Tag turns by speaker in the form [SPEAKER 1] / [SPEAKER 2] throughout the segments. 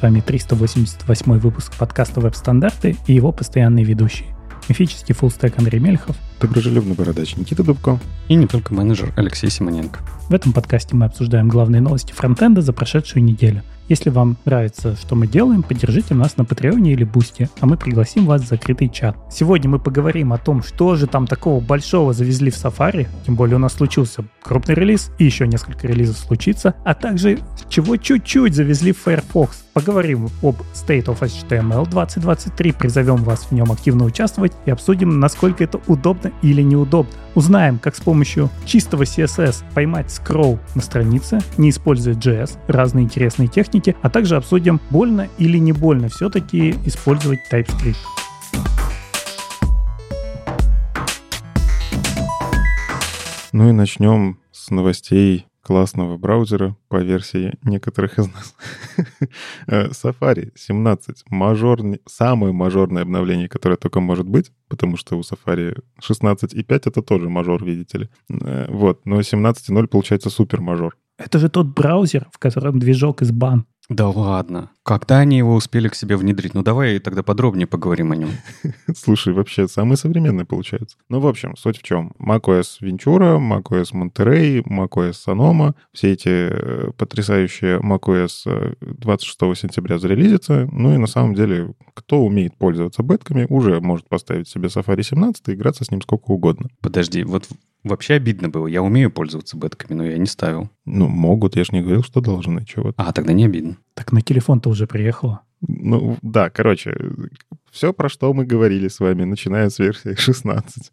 [SPEAKER 1] С вами 388 выпуск подкаста «Веб-стандарты» и его постоянные ведущие. Мифический фуллстек Андрей Мельхов.
[SPEAKER 2] Доброжелюбный бородач Никита Дубко.
[SPEAKER 3] И не только менеджер Алексей Симоненко.
[SPEAKER 1] В этом подкасте мы обсуждаем главные новости фронтенда за прошедшую неделю. Если вам нравится, что мы делаем, поддержите нас на Патреоне или Бусте, а мы пригласим вас в закрытый чат. Сегодня мы поговорим о том, что же там такого большого завезли в Safari, тем более у нас случился крупный релиз и еще несколько релизов случится, а также чего чуть-чуть завезли в Firefox. Поговорим об State of HTML 2023, призовем вас в нем активно участвовать и обсудим, насколько это удобно или неудобно. Узнаем, как с помощью чистого CSS поймать скролл на странице, не используя JS, разные интересные техники, а также обсудим, больно или не больно все-таки использовать TypeScript.
[SPEAKER 2] Ну и начнем с новостей классного браузера по версии некоторых из нас. Safari 17. Мажорный, самое мажорное обновление, которое только может быть, потому что у Safari 16.5 это тоже мажор, видите ли. Э, вот, но 17.0 получается супер мажор.
[SPEAKER 1] Это же тот браузер, в котором движок из бан.
[SPEAKER 3] Да ладно. Когда они его успели к себе внедрить? Ну давай тогда подробнее поговорим о нем.
[SPEAKER 2] Слушай, вообще самый современный получается. Ну, в общем, суть в чем. macOS Ventura, macOS Monterey, macOS Sonoma, все эти э, потрясающие macOS 26 э, сентября зарелизятся. Ну и на самом деле, кто умеет пользоваться бетками, уже может поставить себе Safari 17 и играться с ним сколько угодно.
[SPEAKER 3] Подожди, вот Вообще обидно было. Я умею пользоваться бетками, но я не ставил.
[SPEAKER 2] Ну, могут. Я же не говорил, что должны. Чего?
[SPEAKER 3] А, тогда не обидно.
[SPEAKER 1] Так на телефон-то уже приехало.
[SPEAKER 2] Ну, да, короче, все, про что мы говорили с вами, начиная с версии 16.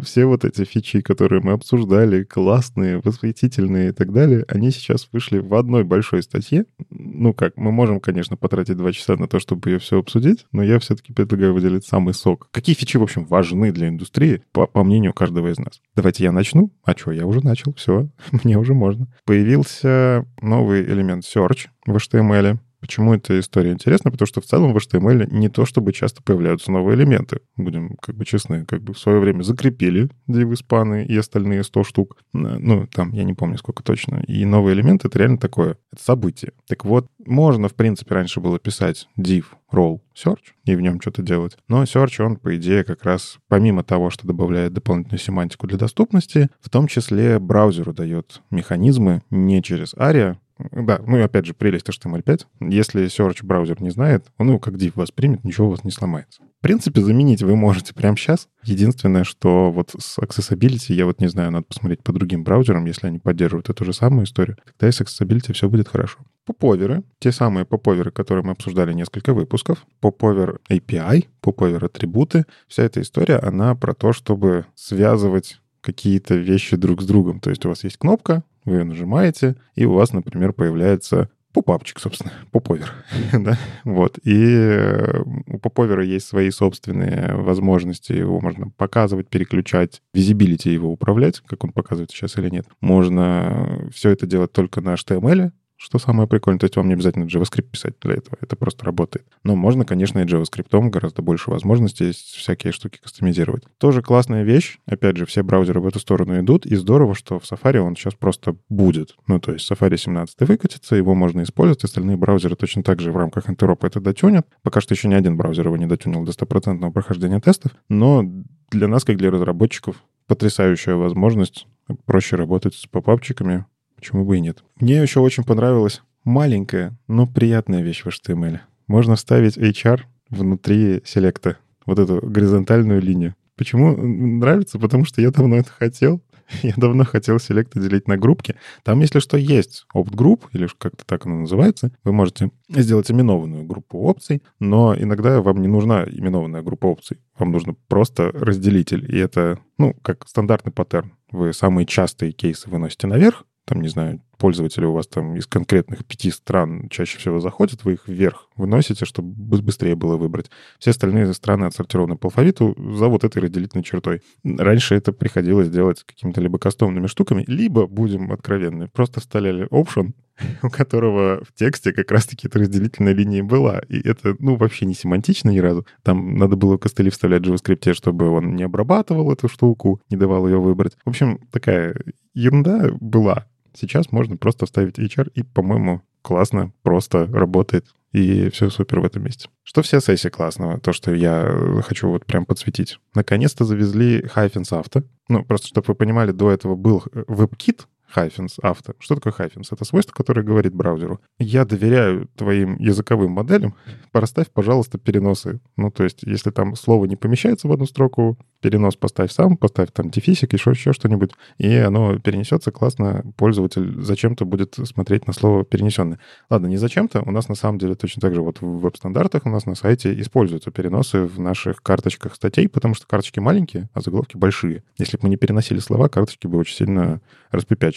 [SPEAKER 2] Все вот эти фичи, которые мы обсуждали, классные, восхитительные и так далее, они сейчас вышли в одной большой статье. Ну как, мы можем, конечно, потратить два часа на то, чтобы ее все обсудить, но я все-таки предлагаю выделить самый сок. Какие фичи, в общем, важны для индустрии, по, по мнению каждого из нас? Давайте я начну. А что, я уже начал, все, мне уже можно. Появился новый элемент Search в HTML. Почему эта история интересна? Потому что в целом в HTML не то чтобы часто появляются новые элементы. Будем как бы честны, как бы в свое время закрепили дивы-спаны и остальные 100 штук. Ну, там, я не помню, сколько точно. И новые элементы — это реально такое, это событие. Так вот, можно, в принципе, раньше было писать div role search и в нем что-то делать. Но search, он, по идее, как раз помимо того, что добавляет дополнительную семантику для доступности, в том числе браузеру дает механизмы не через ARIA, да, ну и опять же, прелесть HTML5. Если Search браузер не знает, он его как div воспримет, ничего у вас не сломается. В принципе, заменить вы можете прямо сейчас. Единственное, что вот с Accessibility, я вот не знаю, надо посмотреть по другим браузерам, если они поддерживают эту же самую историю, тогда и с Accessibility все будет хорошо. Поповеры, те самые поповеры, которые мы обсуждали несколько выпусков, поповер API, поповер атрибуты, вся эта история, она про то, чтобы связывать какие-то вещи друг с другом. То есть у вас есть кнопка, вы ее нажимаете, и у вас, например, появляется попапчик, собственно, поповер, да, вот. И э, у поповера есть свои собственные возможности, его можно показывать, переключать, визибилити его управлять, как он показывает сейчас или нет. Можно все это делать только на HTML, что самое прикольное. То есть вам не обязательно JavaScript писать для этого. Это просто работает. Но можно, конечно, и JavaScript гораздо больше возможностей, есть всякие штуки кастомизировать. Тоже классная вещь. Опять же, все браузеры в эту сторону идут. И здорово, что в Safari он сейчас просто будет. Ну, то есть Safari 17 выкатится, его можно использовать. Остальные браузеры точно так же в рамках интеропа это дотюнят. Пока что еще ни один браузер его не дотюнил до стопроцентного прохождения тестов. Но для нас, как для разработчиков, потрясающая возможность проще работать с попапчиками, Почему бы и нет? Мне еще очень понравилась маленькая, но приятная вещь в HTML. Можно вставить HR внутри селекта, вот эту горизонтальную линию. Почему нравится? Потому что я давно это хотел. Я давно хотел селект делить на группки. Там, если что, есть опт-групп, или как-то так оно называется. Вы можете сделать именованную группу опций, но иногда вам не нужна именованная группа опций. Вам нужно просто разделитель. И это, ну, как стандартный паттерн. Вы самые частые кейсы выносите наверх, там, не знаю, пользователи у вас там из конкретных пяти стран чаще всего заходят, вы их вверх выносите, чтобы быстрее было выбрать. Все остальные страны отсортированы по алфавиту за вот этой разделительной чертой. Раньше это приходилось делать какими-то либо кастомными штуками, либо, будем откровенны, просто вставляли option, у которого в тексте как раз-таки эта разделительная линия была. И это, ну, вообще не семантично ни разу. Там надо было костыли вставлять в JavaScript, чтобы он не обрабатывал эту штуку, не давал ее выбрать. В общем, такая ерунда была. Сейчас можно просто вставить HR и, по-моему, классно, просто работает, и все супер в этом месте. Что в CSS классного, то, что я хочу вот прям подсветить. Наконец-то завезли Hyphens Auto. Ну, просто чтобы вы понимали, до этого был WebKit, Hyphens авто. Что такое Hyphens? Это свойство, которое говорит браузеру. Я доверяю твоим языковым моделям, проставь, пожалуйста, переносы. Ну, то есть, если там слово не помещается в одну строку, перенос поставь сам, поставь там дефисик, еще, еще что-нибудь, и оно перенесется классно. Пользователь зачем-то будет смотреть на слово перенесенное. Ладно, не зачем-то. У нас на самом деле точно так же вот в веб-стандартах у нас на сайте используются переносы в наших карточках статей, потому что карточки маленькие, а заголовки большие. Если бы мы не переносили слова, карточки бы очень сильно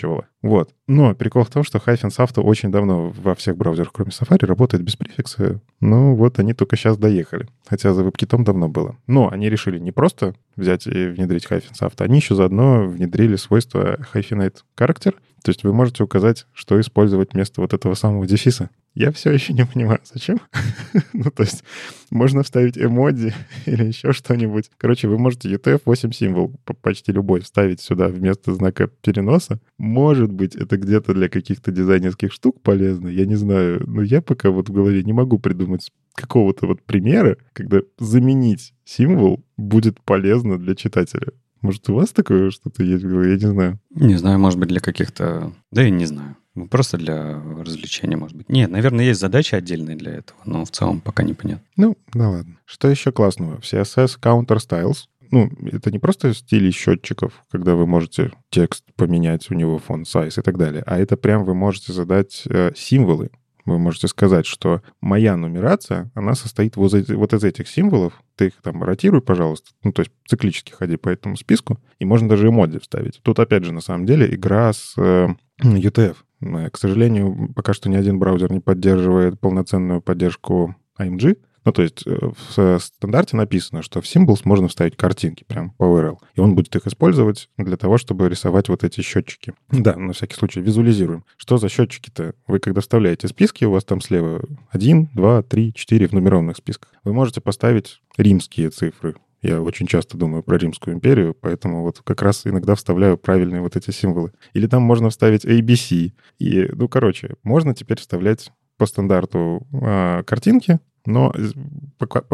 [SPEAKER 2] распепячивало. Вот. Но прикол в том, что Hyphens Auto очень давно во всех браузерах, кроме Safari, работает без префикса. Ну вот они только сейчас доехали. Хотя за WebKit давно было. Но они решили не просто взять и внедрить Hyphens Auto, они еще заодно внедрили свойство Hyphenate Character. То есть вы можете указать, что использовать вместо вот этого самого дефиса. Я все еще не понимаю, зачем. ну, то есть можно вставить эмодзи или еще что-нибудь. Короче, вы можете UTF-8 символ почти любой вставить сюда вместо знака переноса. Может быть, это где-то для каких-то дизайнерских штук полезно, я не знаю. Но я пока вот в голове не могу придумать какого-то вот примера, когда заменить символ будет полезно для читателя. Может, у вас такое что-то есть? Я не знаю.
[SPEAKER 3] Не знаю, может быть, для каких-то... Да я не знаю. Ну, просто для развлечения, может быть. Нет, наверное, есть задачи отдельные для этого, но в целом пока непонятно.
[SPEAKER 2] Ну, да ладно. Что еще классного? В CSS Counter Styles ну, это не просто стили счетчиков, когда вы можете текст поменять, у него фон, size и так далее, а это прям вы можете задать э, символы. Вы можете сказать, что моя нумерация, она состоит вот вот из этих символов. Ты их там ротируй, пожалуйста. Ну, то есть циклически ходи по этому списку. И можно даже эмодзи вставить. Тут, опять же, на самом деле, игра с э, UTF. Э, к сожалению, пока что ни один браузер не поддерживает полноценную поддержку AMG, ну, то есть э, в стандарте написано, что в Symbols можно вставить картинки прям по URL, и он будет их использовать для того, чтобы рисовать вот эти счетчики. Да, на всякий случай визуализируем. Что за счетчики-то? Вы когда вставляете списки, у вас там слева 1, 2, 3, 4 в нумерованных списках. Вы можете поставить римские цифры, я очень часто думаю про Римскую империю, поэтому вот как раз иногда вставляю правильные вот эти символы. Или там можно вставить ABC. И, ну, короче, можно теперь вставлять по стандарту э, картинки, но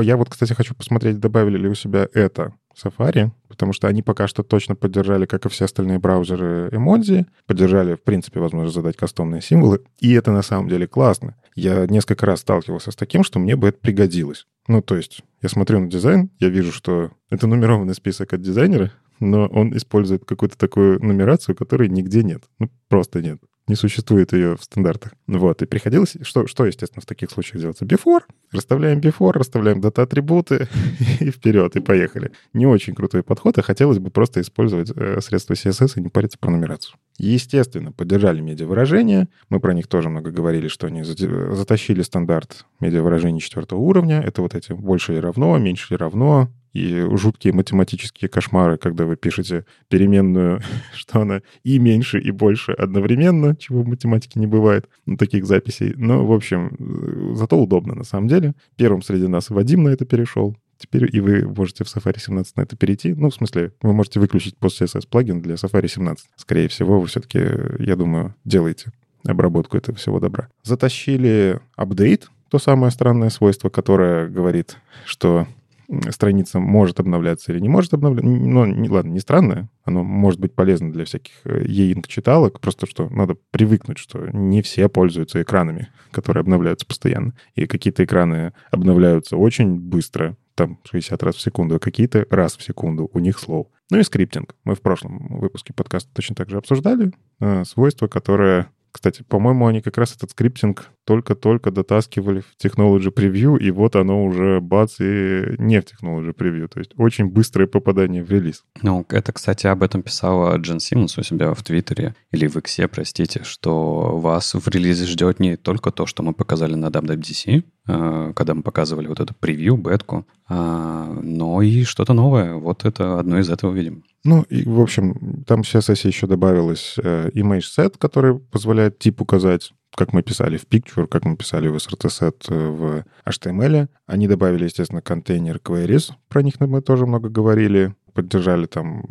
[SPEAKER 2] я вот, кстати, хочу посмотреть, добавили ли у себя это Safari, потому что они пока что точно поддержали, как и все остальные браузеры, эмодзи, поддержали, в принципе, возможность задать кастомные символы, и это на самом деле классно. Я несколько раз сталкивался с таким, что мне бы это пригодилось. Ну, то есть я смотрю на дизайн, я вижу, что это нумерованный список от дизайнера, но он использует какую-то такую нумерацию, которой нигде нет. Ну, просто нет не существует ее в стандартах. Вот, и приходилось... Что, что естественно, в таких случаях делается? Before. Расставляем before, расставляем дата-атрибуты и вперед, и поехали. Не очень крутой подход, а хотелось бы просто использовать э, средства CSS и не париться про нумерацию. Естественно, поддержали медиавыражения. Мы про них тоже много говорили, что они затащили стандарт медиавыражений четвертого уровня. Это вот эти больше или равно, меньше или равно, и жуткие математические кошмары, когда вы пишете переменную, что она и меньше, и больше одновременно, чего в математике не бывает, ну, таких записей. Но, в общем, э, зато удобно на самом деле. Первым среди нас Вадим на это перешел. Теперь и вы можете в Safari 17 на это перейти. Ну, в смысле, вы можете выключить PostCSS плагин для Safari 17. Скорее всего, вы все-таки, я думаю, делаете обработку этого всего добра. Затащили апдейт, то самое странное свойство, которое говорит, что страница может обновляться или не может обновляться. Ну, не, ладно, не странное. Оно может быть полезно для всяких э, e-ink читалок, просто что надо привыкнуть, что не все пользуются экранами, которые обновляются постоянно. И какие-то экраны обновляются очень быстро, там 60 раз в секунду, а какие-то раз в секунду у них слов. Ну и скриптинг. Мы в прошлом выпуске подкаста точно так же обсуждали. Э, свойство, которое кстати, по-моему, они как раз этот скриптинг только-только дотаскивали в Technology Preview, и вот оно уже бац, и не в Technology Preview. То есть очень быстрое попадание в релиз.
[SPEAKER 3] Ну, это, кстати, об этом писала Джен Симмонс у себя в Твиттере, или в Иксе, простите, что вас в релизе ждет не только то, что мы показали на WWDC, э, когда мы показывали вот эту превью, бетку, а, но и что-то новое. Вот это одно из этого видим.
[SPEAKER 2] Ну, и, в общем, там в CSS еще добавилось э, image set, который позволяет тип указать, как мы писали в Picture, как мы писали в SRT set э, в HTML. Они добавили, естественно, контейнер queries, про них мы тоже много говорили. Поддержали там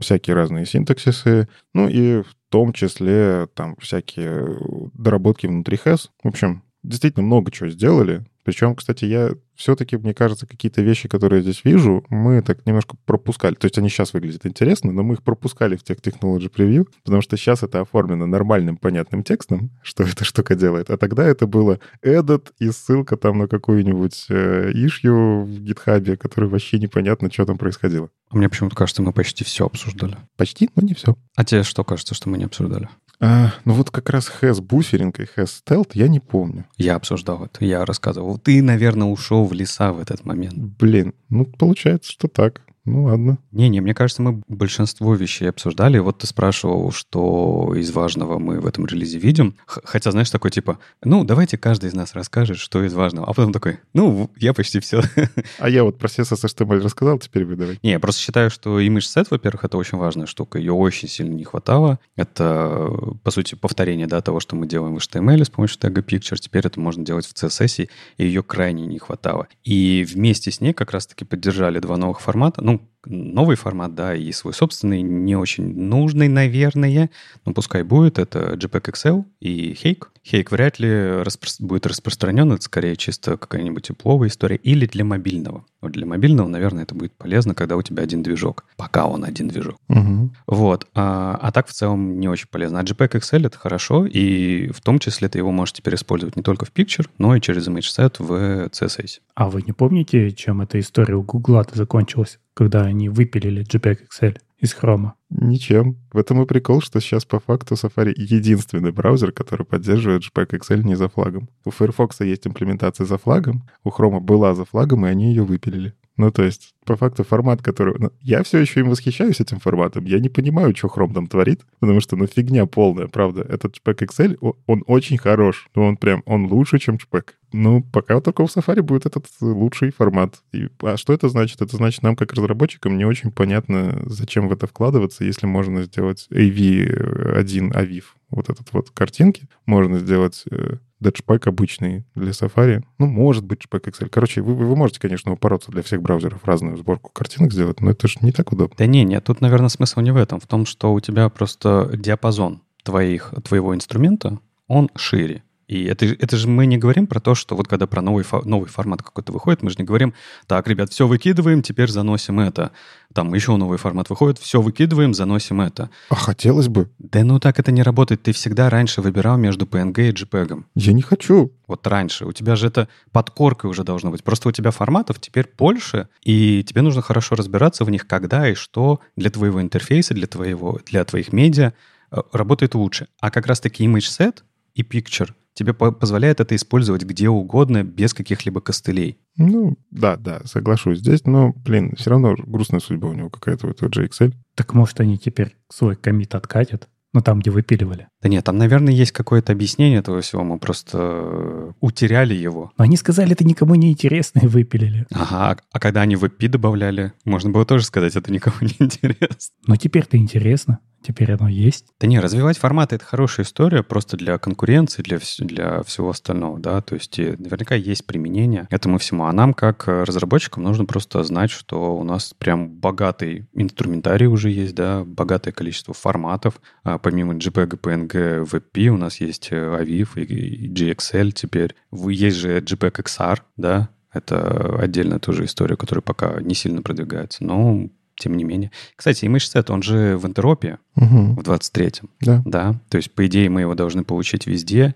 [SPEAKER 2] всякие разные синтаксисы. Ну и том числе там всякие доработки внутри HES. В общем, действительно много чего сделали. Причем, кстати, я все-таки, мне кажется, какие-то вещи, которые я здесь вижу, мы так немножко пропускали. То есть они сейчас выглядят интересно, но мы их пропускали в тех Technology Preview, потому что сейчас это оформлено нормальным, понятным текстом, что эта штука делает. А тогда это было edit и ссылка там на какую-нибудь э, issue в GitHub, который вообще непонятно, что там происходило.
[SPEAKER 3] Мне почему-то кажется, мы почти все обсуждали.
[SPEAKER 2] Почти, но не все.
[SPEAKER 3] А тебе что кажется, что мы не обсуждали?
[SPEAKER 2] А, ну вот как раз has буферинг и has stealth я не помню.
[SPEAKER 3] Я обсуждал это, я рассказывал. Ты, наверное, ушел в леса в этот момент.
[SPEAKER 2] Блин, ну получается, что так. Ну ладно.
[SPEAKER 3] Не-не, мне кажется, мы большинство вещей обсуждали. Вот ты спрашивал, что из важного мы в этом релизе видим. Хотя, знаешь, такой типа, ну, давайте каждый из нас расскажет, что из важного. А потом такой, ну, я почти все.
[SPEAKER 2] А я вот про CSS HTML рассказал, теперь вы давай.
[SPEAKER 3] Не, я просто считаю, что image set, во-первых, это очень важная штука. Ее очень сильно не хватало. Это, по сути, повторение да, того, что мы делаем в HTML с помощью тега picture. Теперь это можно делать в CSS, и ее крайне не хватало. И вместе с ней как раз-таки поддержали два новых формата. Ну, новый формат, да, и свой собственный, не очень нужный, наверное, но пускай будет, это JPEG XL и Hake. Hake вряд ли распро- будет распространен, это скорее чисто какая-нибудь тепловая история, или для мобильного. Вот для мобильного, наверное, это будет полезно, когда у тебя один движок, пока он один движок.
[SPEAKER 2] Угу.
[SPEAKER 3] Вот, а, а так в целом не очень полезно. А JPEG XL это хорошо, и в том числе ты его можешь теперь использовать не только в Picture, но и через ImageSet в CSS.
[SPEAKER 1] А вы не помните, чем эта история у Гугла закончилась? Когда они выпилили JPEG XL из хрома?
[SPEAKER 2] Ничем. В этом и прикол, что сейчас по факту Safari единственный браузер, который поддерживает JPEG XL не за флагом. У Firefox есть имплементация за флагом, у Chrome была за флагом, и они ее выпилили. Ну, то есть, по факту, формат, который... Ну, я все еще им восхищаюсь этим форматом. Я не понимаю, что Chrome там творит, потому что, ну, фигня полная, правда. Этот JPEG XL, он очень хорош. Ну, он прям, он лучше, чем JPEG. Ну, пока только в Safari будет этот лучший формат. И, а что это значит? Это значит, нам, как разработчикам, не очень понятно, зачем в это вкладываться, если можно сделать AV1 AVIF, вот этот вот картинки, можно сделать Datchpack обычный для Safari. Ну, может быть, JPEG XL. Короче, вы, вы можете, конечно, упороться для всех браузеров разную сборку картинок сделать, но это же не так удобно.
[SPEAKER 3] Да не, нет, тут, наверное, смысл не в этом. В том, что у тебя просто диапазон твоих, твоего инструмента, он шире. И это, это же мы не говорим про то, что вот когда про новый, новый формат какой-то выходит, мы же не говорим, так, ребят, все выкидываем, теперь заносим это. Там еще новый формат выходит, все выкидываем, заносим это.
[SPEAKER 2] А хотелось бы.
[SPEAKER 3] Да ну так это не работает. Ты всегда раньше выбирал между PNG и JPEG.
[SPEAKER 2] Я не хочу.
[SPEAKER 3] Вот раньше. У тебя же это под коркой уже должно быть. Просто у тебя форматов теперь больше, и тебе нужно хорошо разбираться в них, когда и что для твоего интерфейса, для, твоего, для твоих медиа э, работает лучше. А как раз-таки image set и picture тебе позволяет это использовать где угодно, без каких-либо костылей.
[SPEAKER 2] Ну, да, да, соглашусь здесь, но, блин, все равно грустная судьба у него какая-то у этого JXL.
[SPEAKER 1] Так может они теперь свой комит откатят? Ну, там, где выпиливали.
[SPEAKER 3] Да нет, там, наверное, есть какое-то объяснение этого всего. Мы просто э, утеряли его.
[SPEAKER 1] Но они сказали, это никому не интересно и выпилили.
[SPEAKER 3] Ага, а когда они VP добавляли, можно было тоже сказать, это никому не интересно.
[SPEAKER 1] Но теперь-то интересно. Теперь оно есть.
[SPEAKER 3] Да не, развивать форматы — это хорошая история просто для конкуренции, для, для всего остального, да, то есть наверняка есть применение этому всему. А нам, как разработчикам, нужно просто знать, что у нас прям богатый инструментарий уже есть, да, богатое количество форматов. А помимо JPEG, PNG, WebP у нас есть AVIF и GXL теперь. Есть же JPEG XR, да, это отдельная тоже история, которая пока не сильно продвигается. Но тем не менее. Кстати, ImageSet, он же в интеропе
[SPEAKER 2] угу.
[SPEAKER 3] в 23-м.
[SPEAKER 2] Да.
[SPEAKER 3] да. То есть, по идее, мы его должны получить везде.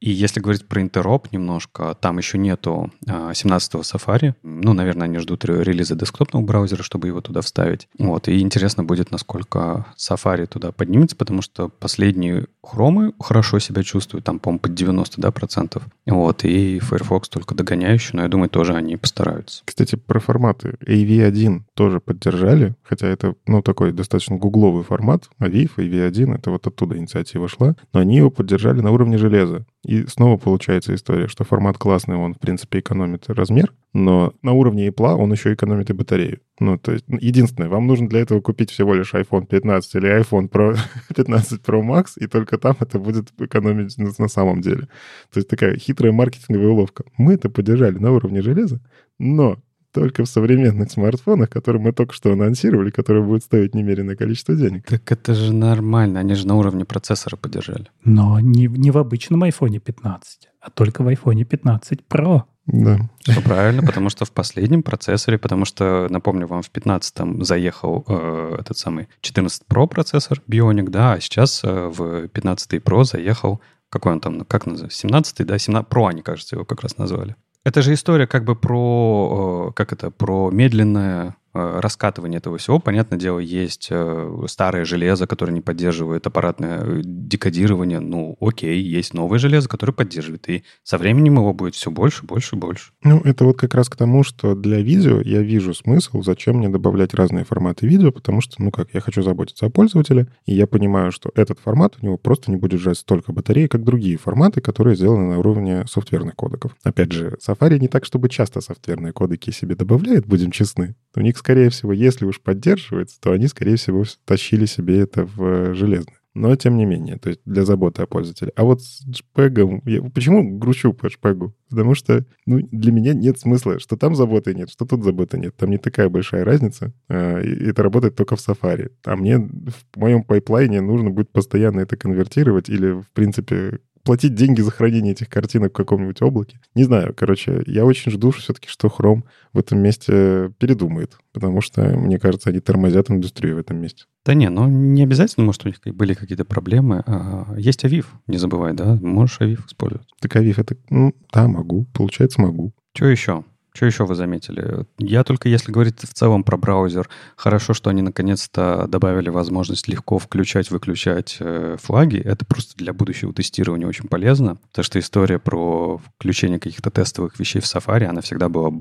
[SPEAKER 3] И если говорить про интероп немножко, там еще нету 17-го Safari. Ну, наверное, они ждут релиза десктопного браузера, чтобы его туда вставить. Вот. И интересно будет, насколько Safari туда поднимется, потому что последние хромы хорошо себя чувствуют, там, по-моему, под 90, да, процентов. Вот. И Firefox только догоняющий, но я думаю, тоже они постараются.
[SPEAKER 2] Кстати, про форматы. AV1 тоже поддержали, хотя это, ну, такой достаточно гугловый формат. AVIF, AV1, это вот оттуда инициатива шла, но они его поддержали на уровне железа. И снова получается история, что формат классный, он, в принципе, экономит размер, но на уровне Apple он еще экономит и батарею. Ну, то есть, единственное, вам нужно для этого купить всего лишь iPhone 15 или iPhone Pro 15 Pro Max, и только там это будет экономить на, на самом деле. То есть такая хитрая маркетинговая уловка. Мы это поддержали на уровне железа, но только в современных смартфонах, которые мы только что анонсировали, которые будут стоить немеренное количество денег.
[SPEAKER 3] Так это же нормально, они же на уровне процессора поддержали.
[SPEAKER 1] Но не, не в обычном iPhone 15, а только в iPhone 15 Pro.
[SPEAKER 2] Да.
[SPEAKER 3] Все правильно, потому что в последнем процессоре, потому что, напомню, вам в 15-м заехал э, этот самый 14 Pro процессор Bionic, да, а сейчас э, в 15 Pro заехал, какой он там, как называется, 17 да, 17 Pro они, кажется, его как раз назвали. Это же история как бы про, э, как это, про медленное раскатывание этого всего, понятное дело, есть э, старое железо, которое не поддерживает аппаратное э, декодирование. Ну, окей, есть новое железо, которое поддерживает. И со временем его будет все больше, больше, больше.
[SPEAKER 2] Ну, это вот как раз к тому, что для видео я вижу смысл, зачем мне добавлять разные форматы видео, потому что, ну как, я хочу заботиться о пользователе, и я понимаю, что этот формат у него просто не будет жать столько батареи, как другие форматы, которые сделаны на уровне софтверных кодеков. Опять же, Safari не так, чтобы часто софтверные кодеки себе добавляет, будем честны. У них скорее всего, если уж поддерживается, то они, скорее всего, тащили себе это в э, железное. Но тем не менее, то есть для заботы о пользователе. А вот с JPEG, я почему грущу по JPEG? Потому что ну, для меня нет смысла, что там заботы нет, что тут заботы нет. Там не такая большая разница. Э, это работает только в Safari. А мне в моем пайплайне нужно будет постоянно это конвертировать или, в принципе, платить деньги за хранение этих картинок в каком-нибудь облаке. Не знаю, короче, я очень жду все-таки, что Chrome в этом месте передумает, потому что, мне кажется, они тормозят индустрию в этом месте.
[SPEAKER 3] Да не, ну не обязательно, может, у них были какие-то проблемы. А, есть Авив, не забывай, да? Можешь Авив использовать.
[SPEAKER 2] Так Авив это... Ну, да, могу. Получается, могу.
[SPEAKER 3] Что еще? Что еще вы заметили? Я только если говорить в целом про браузер, хорошо, что они наконец-то добавили возможность легко включать-выключать э, флаги. Это просто для будущего тестирования очень полезно, потому что история про включение каких-то тестовых вещей в Safari, она всегда была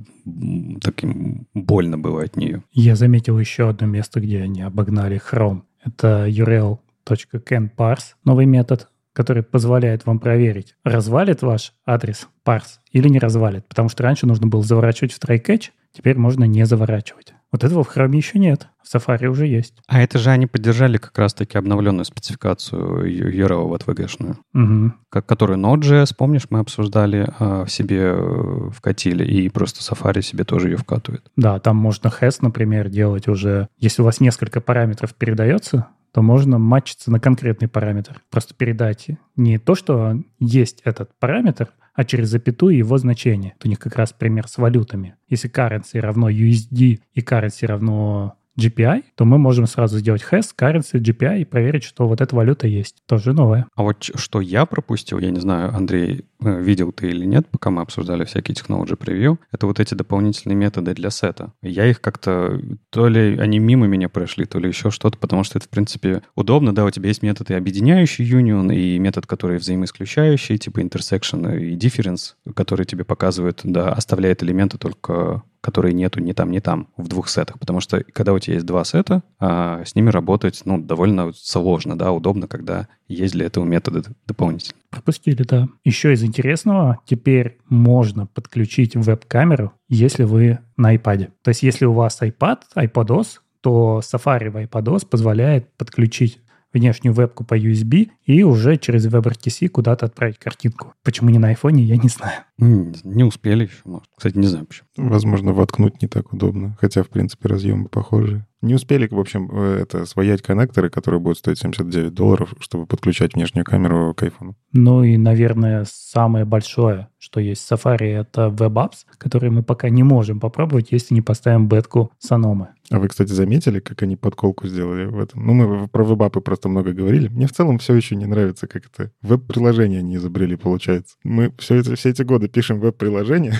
[SPEAKER 3] таким больно было от нее.
[SPEAKER 1] Я заметил еще одно место, где они обогнали Chrome. Это url.canparse, новый метод, который позволяет вам проверить, развалит ваш адрес парс или не развалит. Потому что раньше нужно было заворачивать в try-catch, теперь можно не заворачивать. Вот этого в Chrome еще нет. В Safari уже есть.
[SPEAKER 3] А это же они поддержали как раз-таки обновленную спецификацию URL вот VG-шную,
[SPEAKER 1] угу.
[SPEAKER 3] которую Node.js, помнишь, мы обсуждали, а, в себе э, вкатили, и просто Safari себе тоже ее вкатывает.
[SPEAKER 1] Да, там можно has, например, делать уже, если у вас несколько параметров передается, то можно матчиться на конкретный параметр. Просто передать не то, что есть этот параметр, а через запятую его значение. Это у них как раз пример с валютами. Если currency равно USD и currency равно GPI, то мы можем сразу сделать hash, currency, GPI и проверить, что вот эта валюта есть. Тоже новое.
[SPEAKER 3] А вот что я пропустил, я не знаю, Андрей, э, видел ты или нет, пока мы обсуждали всякие technology превью, это вот эти дополнительные методы для сета. Я их как-то, то ли они мимо меня прошли, то ли еще что-то, потому что это, в принципе, удобно, да, у тебя есть методы объединяющий union и метод, который взаимоисключающий, типа intersection и difference, который тебе показывает, да, оставляет элементы только которые нету ни там, ни там в двух сетах. Потому что когда у тебя есть два сета, а, с ними работать ну, довольно сложно, да, удобно, когда есть для этого методы дополнительные.
[SPEAKER 1] Пропустили, да. Еще из интересного, теперь можно подключить веб-камеру, если вы на iPad. То есть если у вас iPad, iPadOS, то Safari в iPadOS позволяет подключить внешнюю вебку по USB и уже через WebRTC куда-то отправить картинку. Почему не на айфоне, я не знаю.
[SPEAKER 3] Не успели еще, может. Кстати, не знаю почему.
[SPEAKER 2] Возможно, воткнуть не так удобно, хотя, в принципе, разъемы похожие. Не успели, в общем, э, это своять коннекторы, которые будут стоить 79 долларов, чтобы подключать внешнюю камеру к айфону.
[SPEAKER 1] Ну и, наверное, самое большое, что есть в Safari, это WebApps, которые мы пока не можем попробовать, если не поставим бетку Sonoma.
[SPEAKER 2] А вы, кстати, заметили, как они подколку сделали в этом? Ну, мы про web app ы просто много говорили. Мне в целом все еще не нравится, как это веб-приложение они изобрели, получается. Мы все, это, все эти годы пишем веб-приложение,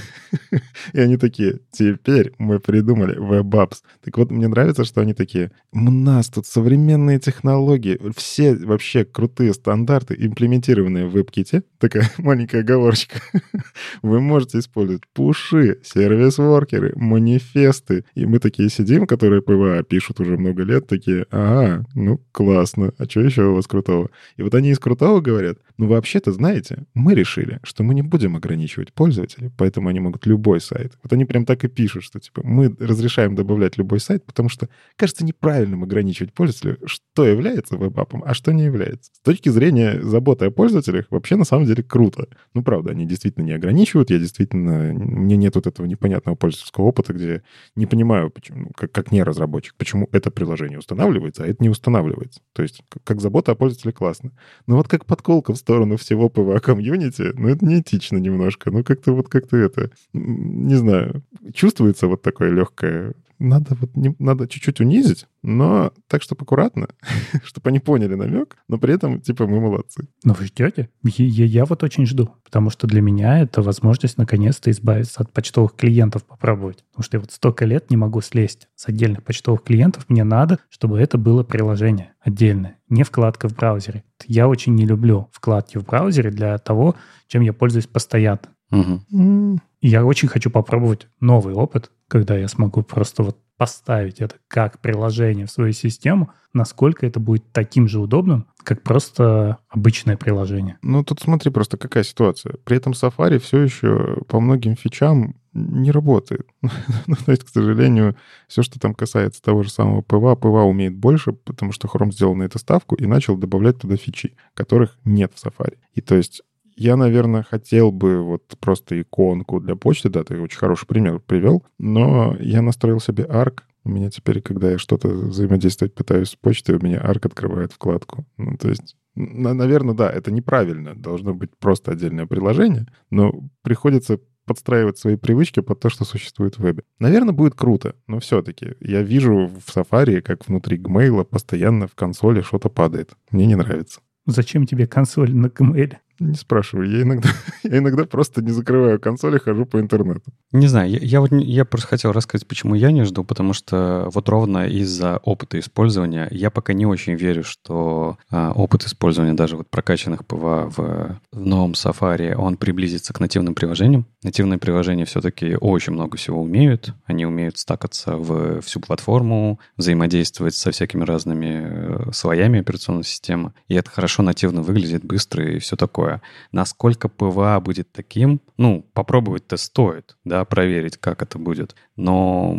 [SPEAKER 2] и они такие, теперь мы придумали web apps. Так вот, мне нравится, что они такие, у нас тут современные технологии, все вообще крутые стандарты, имплементированные в WebKit е. Такая маленькая оговорочка. Вы можете использовать пуши, service worker ы, манифесты. И мы такие сидим, которые PWA пишут уже много лет, такие, ага, ну классно, а что еще у вас крутого? И вот они из крутого говорят, ну вообще-то, знаете, мы решили, что мы не будем ограничивать пользователей, поэтому они могут любой сайт. Вот они прям так и пишут, что типа мы разрешаем добавлять любой сайт, потому что кажется неправильным ограничивать пользователя, что является веб-апом, а что не является. С точки зрения заботы о пользователях, вообще на самом деле круто. Ну, правда, они действительно не ограничивают, я действительно... Мне нет вот этого непонятного пользовательского опыта, где не понимаю, почему, как, как не разработчик, почему это приложение устанавливается, а это не устанавливается. То есть как забота о пользователе классно. Но вот как подколка в сторону всего PWA комьюнити, ну, это неэтично немножко. Ну, как-то вот как-то это... Не знаю. Чувствуется вот такое легкое надо вот не, надо чуть-чуть унизить, но так, чтобы аккуратно, чтобы они поняли намек, но при этом, типа, мы молодцы.
[SPEAKER 1] Но вы ждете? Я, я вот очень жду, потому что для меня это возможность наконец-то избавиться от почтовых клиентов, попробовать. Потому что я вот столько лет не могу слезть с отдельных почтовых клиентов. Мне надо, чтобы это было приложение отдельное, не вкладка в браузере. Я очень не люблю вкладки в браузере для того, чем я пользуюсь постоянно. Угу. Я очень хочу попробовать новый опыт, когда я смогу просто вот поставить это как приложение в свою систему, насколько это будет таким же удобным, как просто обычное приложение.
[SPEAKER 2] Ну, тут смотри просто какая ситуация. При этом Safari все еще по многим фичам не работает. ну, то есть, к сожалению, все, что там касается того же самого PWA, PWA умеет больше, потому что Chrome сделал на эту ставку и начал добавлять туда фичи, которых нет в Safari. И то есть я, наверное, хотел бы вот просто иконку для почты, да, ты очень хороший пример привел, но я настроил себе ARC, у меня теперь, когда я что-то взаимодействовать пытаюсь с почтой, у меня ARC открывает вкладку. Ну, то есть, наверное, да, это неправильно. Должно быть просто отдельное приложение, но приходится подстраивать свои привычки под то, что существует в вебе. Наверное, будет круто, но все-таки я вижу в Safari, как внутри Gmail постоянно в консоли что-то падает. Мне не нравится.
[SPEAKER 1] Зачем тебе консоль на Gmail?
[SPEAKER 2] Не спрашивай. Я иногда, я иногда просто не закрываю консоль и хожу по интернету.
[SPEAKER 3] Не знаю. Я, я, вот, я просто хотел рассказать, почему я не жду, потому что вот ровно из-за опыта использования я пока не очень верю, что а, опыт использования даже вот прокачанных PWA в, в новом Safari, он приблизится к нативным приложениям. Нативные приложения все-таки очень много всего умеют. Они умеют стакаться в всю платформу, взаимодействовать со всякими разными э, слоями операционной системы. И это хорошо нативно выглядит, быстро и все такое такое. Насколько PWA будет таким, ну, попробовать-то стоит, да, проверить, как это будет. Но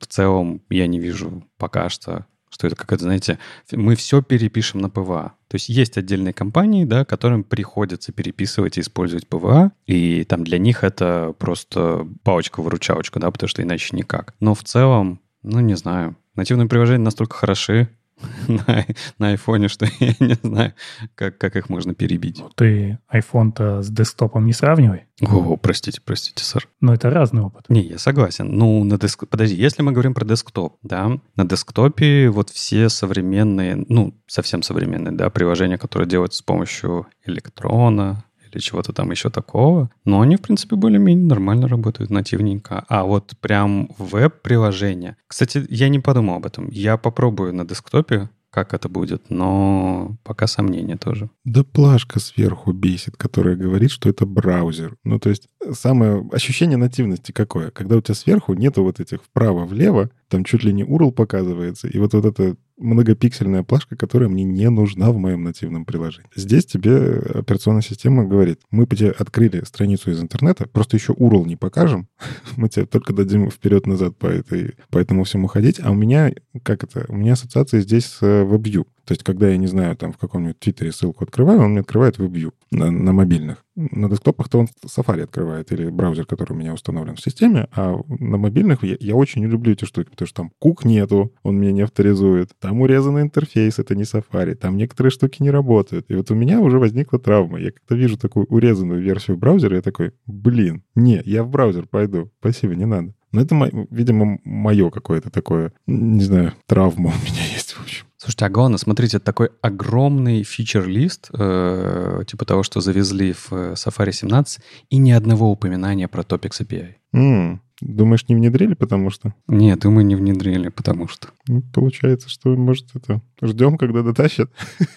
[SPEAKER 3] в целом я не вижу пока что что это какая-то, знаете, мы все перепишем на PWA. То есть есть отдельные компании, да, которым приходится переписывать и использовать PWA, и там для них это просто палочка-выручалочка, да, потому что иначе никак. Но в целом, ну, не знаю, нативные приложения настолько хороши, на, на айфоне, что я не знаю, как, как их можно перебить. Ну,
[SPEAKER 1] ты iPhone-то с десктопом не сравнивай.
[SPEAKER 3] О, простите, простите, сэр.
[SPEAKER 1] Но это разный опыт.
[SPEAKER 3] Не, я согласен. Ну, на деск... подожди, если мы говорим про десктоп, да, на десктопе вот все современные, ну, совсем современные, да, приложения, которые делаются с помощью электрона, или чего-то там еще такого. Но они, в принципе, более-менее нормально работают нативненько. А вот прям веб-приложение. Кстати, я не подумал об этом. Я попробую на десктопе как это будет, но пока сомнения тоже.
[SPEAKER 2] Да плашка сверху бесит, которая говорит, что это браузер. Ну, то есть самое ощущение нативности какое? Когда у тебя сверху нету вот этих вправо-влево, там чуть ли не URL показывается, и вот, вот это многопиксельная плашка, которая мне не нужна в моем нативном приложении. Здесь тебе операционная система говорит, мы тебе открыли страницу из интернета, просто еще URL не покажем, мы тебе только дадим вперед-назад по, этой, по этому всему ходить, а у меня, как это, у меня ассоциация здесь с WebView. То есть, когда я, не знаю, там в каком-нибудь Твиттере ссылку открываю, он мне открывает WebView на, на мобильных. На десктопах-то он Safari открывает, или браузер, который у меня установлен в системе, а на мобильных я, я очень не люблю эти штуки, потому что там кук нету, он меня не авторизует, там урезанный интерфейс, это не Safari, там некоторые штуки не работают. И вот у меня уже возникла травма. Я как-то вижу такую урезанную версию браузера, я такой, блин, не, я в браузер пойду, спасибо, не надо. Но это, видимо, мое какое-то такое, не знаю, травма у меня есть, общем.
[SPEAKER 3] Слушайте, а главное, смотрите, это такой огромный фичер-лист, э, типа того, что завезли в э, Safari 17, и ни одного упоминания про Topics API.
[SPEAKER 2] Mm. Думаешь, не внедрили, потому что?
[SPEAKER 3] Нет, думаю, не внедрили, потому что.
[SPEAKER 2] Ну, получается, что, может, это... Ждем, когда дотащат?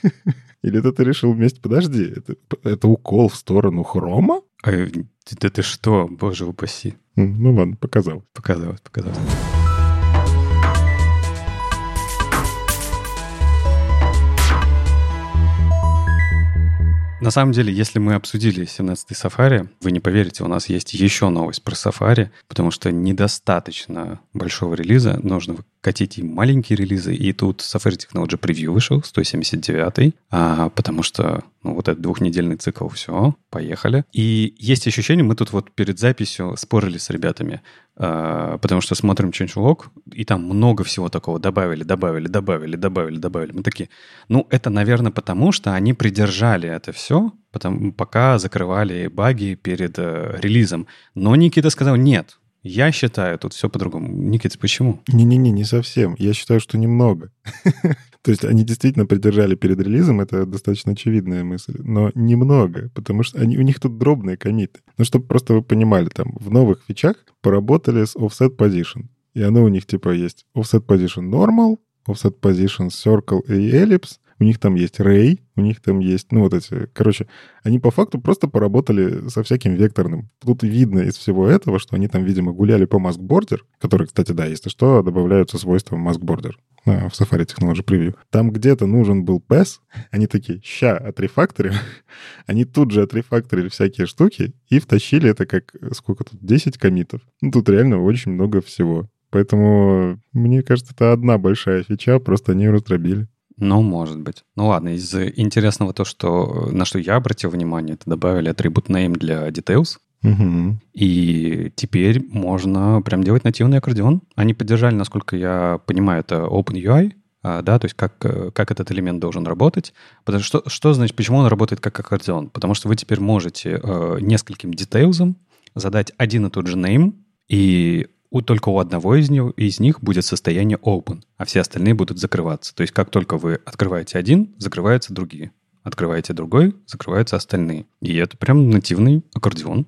[SPEAKER 2] Или это ты решил вместе... Подожди, это, это укол в сторону хрома?
[SPEAKER 3] А, да ты что, боже упаси.
[SPEAKER 2] Ну ладно, показал.
[SPEAKER 3] Показалось, показалось. На самом деле, если мы обсудили 17-й Safari, вы не поверите, у нас есть еще новость про Safari, потому что недостаточно большого релиза, нужно катить и маленькие релизы, и тут Safari Technology Preview вышел, 179 а, потому что ну, вот этот двухнедельный цикл, все, поехали. И есть ощущение, мы тут вот перед записью спорили с ребятами, а, потому что смотрим changelog, и там много всего такого добавили, добавили, добавили, добавили, добавили. Мы такие, ну, это, наверное, потому что они придержали это все, потому, пока закрывали баги перед э, релизом. Но Никита сказал, нет, я считаю, тут все по-другому. Никита, почему?
[SPEAKER 2] Не-не-не, не совсем. Я считаю, что немного. То есть они действительно придержали перед релизом, это достаточно очевидная мысль, но немного, потому что они, у них тут дробные комиты. Ну, чтобы просто вы понимали, там в новых фичах поработали с offset position. И оно у них типа есть offset position normal, offset position circle и ellipse, у них там есть Ray, у них там есть, ну, вот эти, короче, они по факту просто поработали со всяким векторным. Тут видно из всего этого, что они там, видимо, гуляли по Mask Border, который, кстати, да, если что, добавляются свойства Mask Border в Safari Technology Preview. Там где-то нужен был PES, они такие, ща, отрефакторим. они тут же отрефакторили всякие штуки и втащили это как, сколько тут, 10 комитов. Ну, тут реально очень много всего. Поэтому, мне кажется, это одна большая фича, просто они ее раздробили.
[SPEAKER 3] Ну, может быть. Ну ладно, из интересного то, что на что я обратил внимание, это добавили атрибут name для details.
[SPEAKER 2] Угу.
[SPEAKER 3] И теперь можно прям делать нативный аккордеон. Они поддержали, насколько я понимаю, это OpenUI, а, да, то есть как, как этот элемент должен работать. Потому что, что значит, почему он работает как аккордеон? Потому что вы теперь можете э, нескольким детейлзам задать один и тот же name, и у, только у одного из них, из них будет состояние open, а все остальные будут закрываться. То есть как только вы открываете один, закрываются другие. Открываете другой, закрываются остальные. И это прям нативный аккордеон.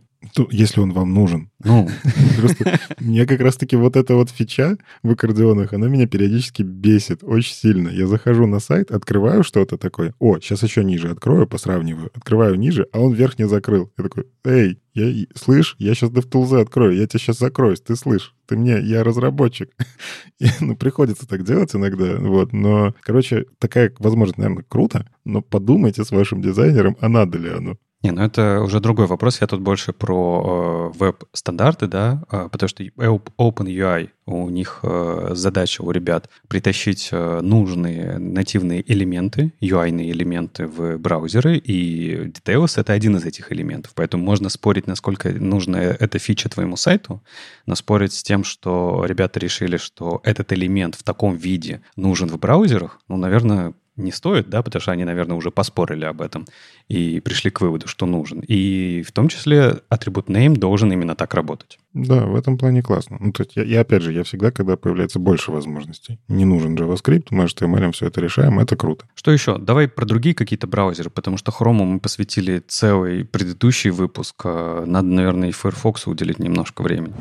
[SPEAKER 2] Если он вам нужен.
[SPEAKER 3] Ну.
[SPEAKER 2] Просто мне как раз-таки вот эта вот фича в аккордеонах, она меня периодически бесит очень сильно. Я захожу на сайт, открываю что-то такое. О, сейчас еще ниже открою, посравниваю. Открываю ниже, а он верх не закрыл. Я такой, эй, я, слышь, я сейчас DevTools открою, я тебя сейчас закроюсь, ты слышь, ты мне, я разработчик. И, ну, приходится так делать иногда, вот, но, короче, такая возможность, наверное, круто, но подумайте с вашим дизайнером, а надо ли оно.
[SPEAKER 3] Не, ну это уже другой вопрос. Я тут больше про э, веб-стандарты, да, э, потому что OpenUI, у них э, задача у ребят притащить э, нужные нативные элементы, UI-ные элементы в браузеры, и Details — это один из этих элементов. Поэтому можно спорить, насколько нужна эта фича твоему сайту, но спорить с тем, что ребята решили, что этот элемент в таком виде нужен в браузерах, ну, наверное, не стоит, да, потому что они, наверное, уже поспорили об этом и пришли к выводу, что нужен. И в том числе атрибут name должен именно так работать.
[SPEAKER 2] Да, в этом плане классно. Ну, то есть я, я опять же, я всегда, когда появляется больше возможностей, не нужен JavaScript, мы HTML все это решаем, это круто.
[SPEAKER 3] Что еще? Давай про другие какие-то браузеры, потому что Chrome мы посвятили целый предыдущий выпуск. А надо, наверное, и Firefox уделить немножко времени.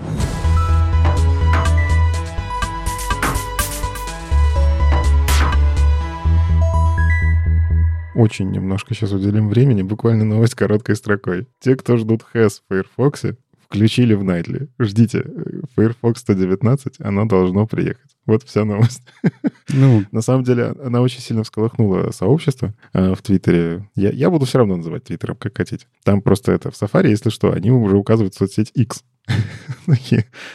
[SPEAKER 2] Очень немножко сейчас уделим времени, буквально новость короткой строкой. Те, кто ждут HES в Firefox, включили в Nightly. Ждите, Firefox 119, оно должно приехать. Вот вся новость. Ну, на самом деле, она очень сильно всколыхнула сообщество э, в Твиттере. Я, я буду все равно называть Твиттером, как хотите. Там просто это в Safari, если что, они уже указывают соцсеть X.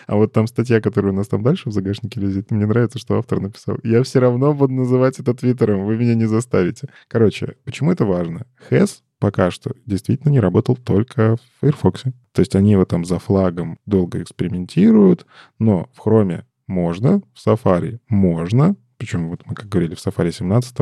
[SPEAKER 2] А вот там статья, которая у нас там дальше в загашнике лежит, мне нравится, что автор написал. Я все равно буду называть это Твиттером, вы меня не заставите. Короче, почему это важно? Has пока что действительно не работал только в Firefox. То есть они его там за флагом долго экспериментируют, но в Chrome можно, в Safari можно, причем вот мы, как говорили, в Safari 17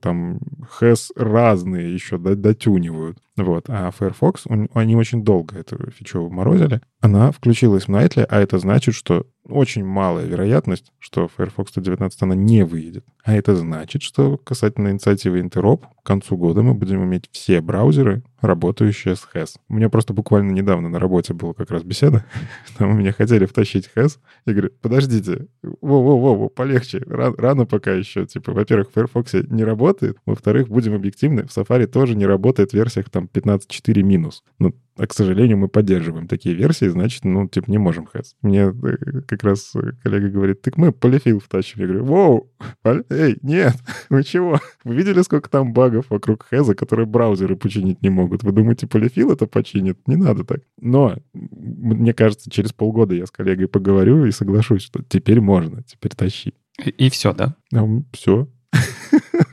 [SPEAKER 2] там HES разные еще дотюнивают. Вот. А Firefox, они очень долго эту фичу морозили. Она включилась в Nightly, а это значит, что очень малая вероятность, что Firefox 119 она не выйдет. А это значит, что касательно инициативы Interop, к концу года мы будем иметь все браузеры, работающие с HES. У меня просто буквально недавно на работе была как раз беседа. Там меня хотели втащить HES. Я говорю, подождите, во-во-во, полегче, рано, рано пока еще. Типа, во-первых, в Firefox не работает, во-вторых, будем объективны, в Safari тоже не работает в версиях там 15.4 минус. Ну, А, к сожалению, мы поддерживаем такие версии, значит, ну, типа, не можем хэс. Мне э, как раз коллега говорит, так мы полифил втащим. Я говорю, воу, эй, нет, вы чего? Вы видели, сколько там багов вокруг хэза, которые браузеры починить не могут? Вы думаете, полифил это починит? Не надо так. Но, мне кажется, через полгода я с коллегой поговорю и соглашусь, что теперь можно, теперь тащи.
[SPEAKER 3] И, и все, да?
[SPEAKER 2] А, все.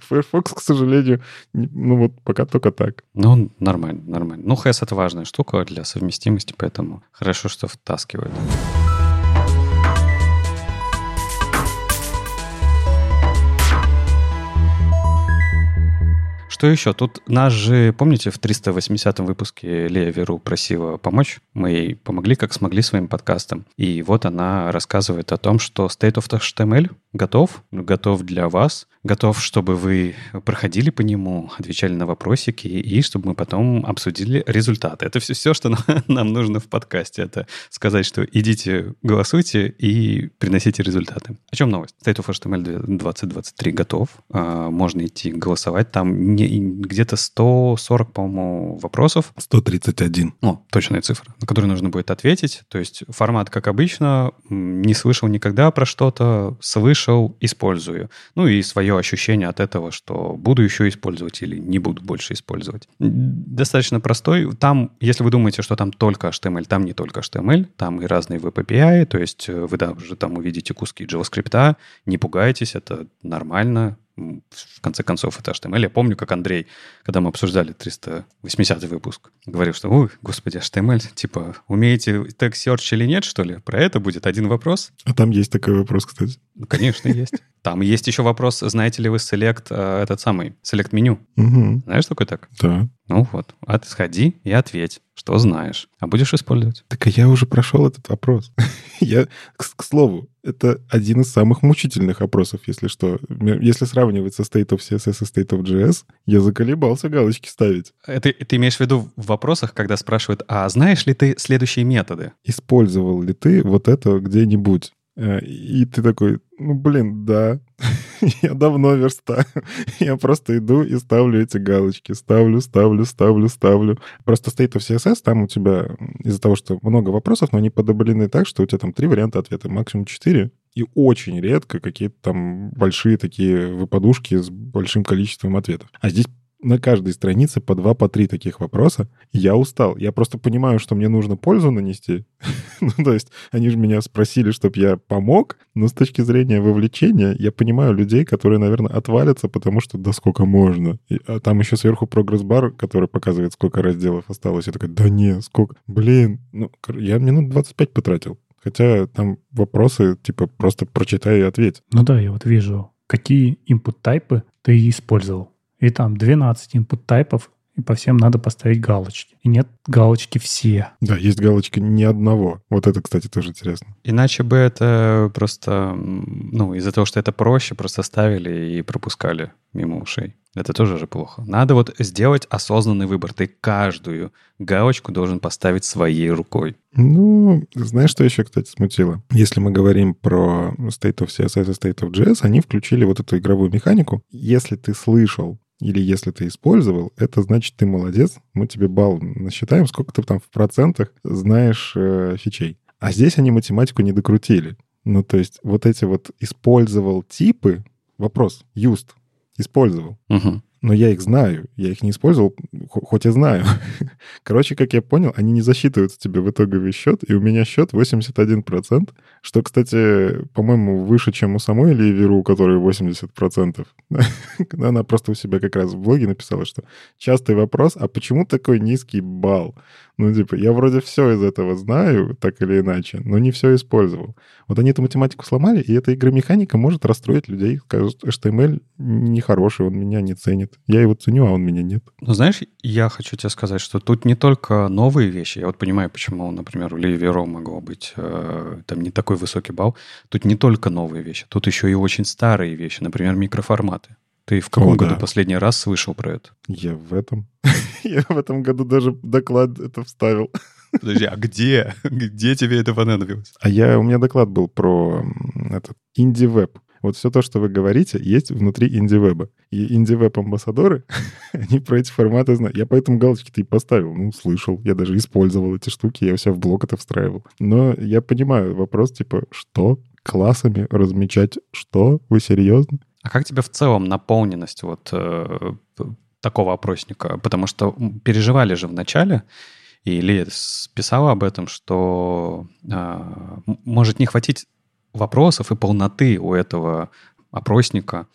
[SPEAKER 2] Firefox, к сожалению, ну вот пока только так.
[SPEAKER 3] Ну, нормально, нормально. Ну, HES — это важная штука для совместимости, поэтому хорошо, что втаскивают. Что еще? Тут нас же, помните, в 380 выпуске Лея Веру просила помочь? Мы ей помогли, как смогли своим подкастом. И вот она рассказывает о том, что State of HTML готов, готов для вас, готов, чтобы вы проходили по нему, отвечали на вопросики, и чтобы мы потом обсудили результаты. Это все, все что нам нужно в подкасте. Это сказать, что идите, голосуйте и приносите результаты. О чем новость? State of HTML 2023 готов. А, можно идти голосовать. Там где-то 140, по-моему, вопросов.
[SPEAKER 2] 131.
[SPEAKER 3] О, точная цифра, на которую нужно будет ответить. То есть формат, как обычно, не слышал никогда про что-то, слышал, использую. Ну и свое ощущение от этого, что буду еще использовать или не буду больше использовать. Достаточно простой. Там, если вы думаете, что там только HTML, там не только HTML, там и разные Web API, то есть вы даже там увидите куски JavaScript, не пугайтесь, это нормально, в конце концов, это HTML. Я помню, как Андрей, когда мы обсуждали 380 выпуск, говорил, что, ой, господи, HTML, типа, умеете тег search или нет, что ли? Про это будет один вопрос.
[SPEAKER 2] А там есть такой вопрос, кстати.
[SPEAKER 3] Ну, конечно, есть. Там есть еще вопрос, знаете ли вы select, э, этот самый, select меню.
[SPEAKER 2] Угу.
[SPEAKER 3] Знаешь такой так?
[SPEAKER 2] Да.
[SPEAKER 3] Ну вот, а ты сходи и ответь, что знаешь. А будешь использовать?
[SPEAKER 2] Так а я уже прошел этот вопрос. я, к, к слову, это один из самых мучительных опросов, если что. Если сравнивать со State of CSS и State of JS, я заколебался галочки ставить.
[SPEAKER 3] Это ты имеешь в виду в вопросах, когда спрашивают, а знаешь ли ты следующие методы?
[SPEAKER 2] Использовал ли ты вот это где-нибудь? Э, и ты такой, ну, блин, да, я давно верстаю. я просто иду и ставлю эти галочки. Ставлю, ставлю, ставлю, ставлю. Просто State of CSS, там у тебя из-за того, что много вопросов, но они подобрены так, что у тебя там три варианта ответа, максимум четыре. И очень редко какие-то там большие такие выпадушки с большим количеством ответов. А здесь на каждой странице по два, по три таких вопроса. Я устал. Я просто понимаю, что мне нужно пользу нанести. ну, то есть они же меня спросили, чтобы я помог, но с точки зрения вовлечения я понимаю людей, которые, наверное, отвалятся, потому что да сколько можно. И, а там еще сверху прогресс-бар, который показывает, сколько разделов осталось. Я такой, да не, сколько. Блин, ну, я минут 25 потратил. Хотя там вопросы, типа, просто прочитай и ответь.
[SPEAKER 1] Ну да, я вот вижу, какие input-тайпы ты использовал и там 12 input тайпов, и по всем надо поставить галочки. И нет галочки все.
[SPEAKER 2] Да, есть галочка ни одного. Вот это, кстати, тоже интересно.
[SPEAKER 3] Иначе бы это просто, ну, из-за того, что это проще, просто ставили и пропускали мимо ушей. Это тоже же плохо. Надо вот сделать осознанный выбор. Ты каждую галочку должен поставить своей рукой.
[SPEAKER 2] Ну, знаешь, что еще, кстати, смутило? Если мы говорим про State of CSS и State of JS, они включили вот эту игровую механику. Если ты слышал или если ты использовал, это значит, ты молодец, мы тебе балл насчитаем, сколько ты там в процентах знаешь э, фичей. А здесь они математику не докрутили. Ну, то есть вот эти вот использовал типы, вопрос, used, использовал.
[SPEAKER 3] Угу
[SPEAKER 2] но я их знаю, я их не использовал, хоть и знаю. Короче, как я понял, они не засчитываются тебе в итоговый счет, и у меня счет 81%, что, кстати, по-моему, выше, чем у самой Ильи Веру, у которой 80%. Она просто у себя как раз в блоге написала, что частый вопрос, а почему такой низкий балл? Ну, типа, я вроде все из этого знаю, так или иначе, но не все использовал. Вот они эту математику сломали, и эта игромеханика может расстроить людей. Скажут, HTML нехороший, он меня не ценит. Я его ценю, а он меня нет.
[SPEAKER 3] Ну, знаешь, я хочу тебе сказать, что тут не только новые вещи. Я вот понимаю, почему, например, у Ливи Ро могло быть э, там не такой высокий балл. Тут не только новые вещи, тут еще и очень старые вещи, например, микроформаты. Ты в каком О, году да. последний раз слышал про это?
[SPEAKER 2] Я в этом. Я в этом году даже доклад это вставил.
[SPEAKER 3] Подожди, а где? Где тебе это понадобилось?
[SPEAKER 2] А я, у меня доклад был про этот инди-веб. Вот все то, что вы говорите, есть внутри инди-веба. И инди-веб-амбассадоры, они про эти форматы знают. Я поэтому галочки-то и поставил. Ну, слышал. Я даже использовал эти штуки, я все в блок это встраивал. Но я понимаю вопрос, типа, что? Классами размечать что? Вы серьезно?
[SPEAKER 3] А как тебе в целом наполненность вот э, такого опросника? Потому что переживали же в начале, и Илья писала об этом, что э, может не хватить вопросов и полноты у этого опросника,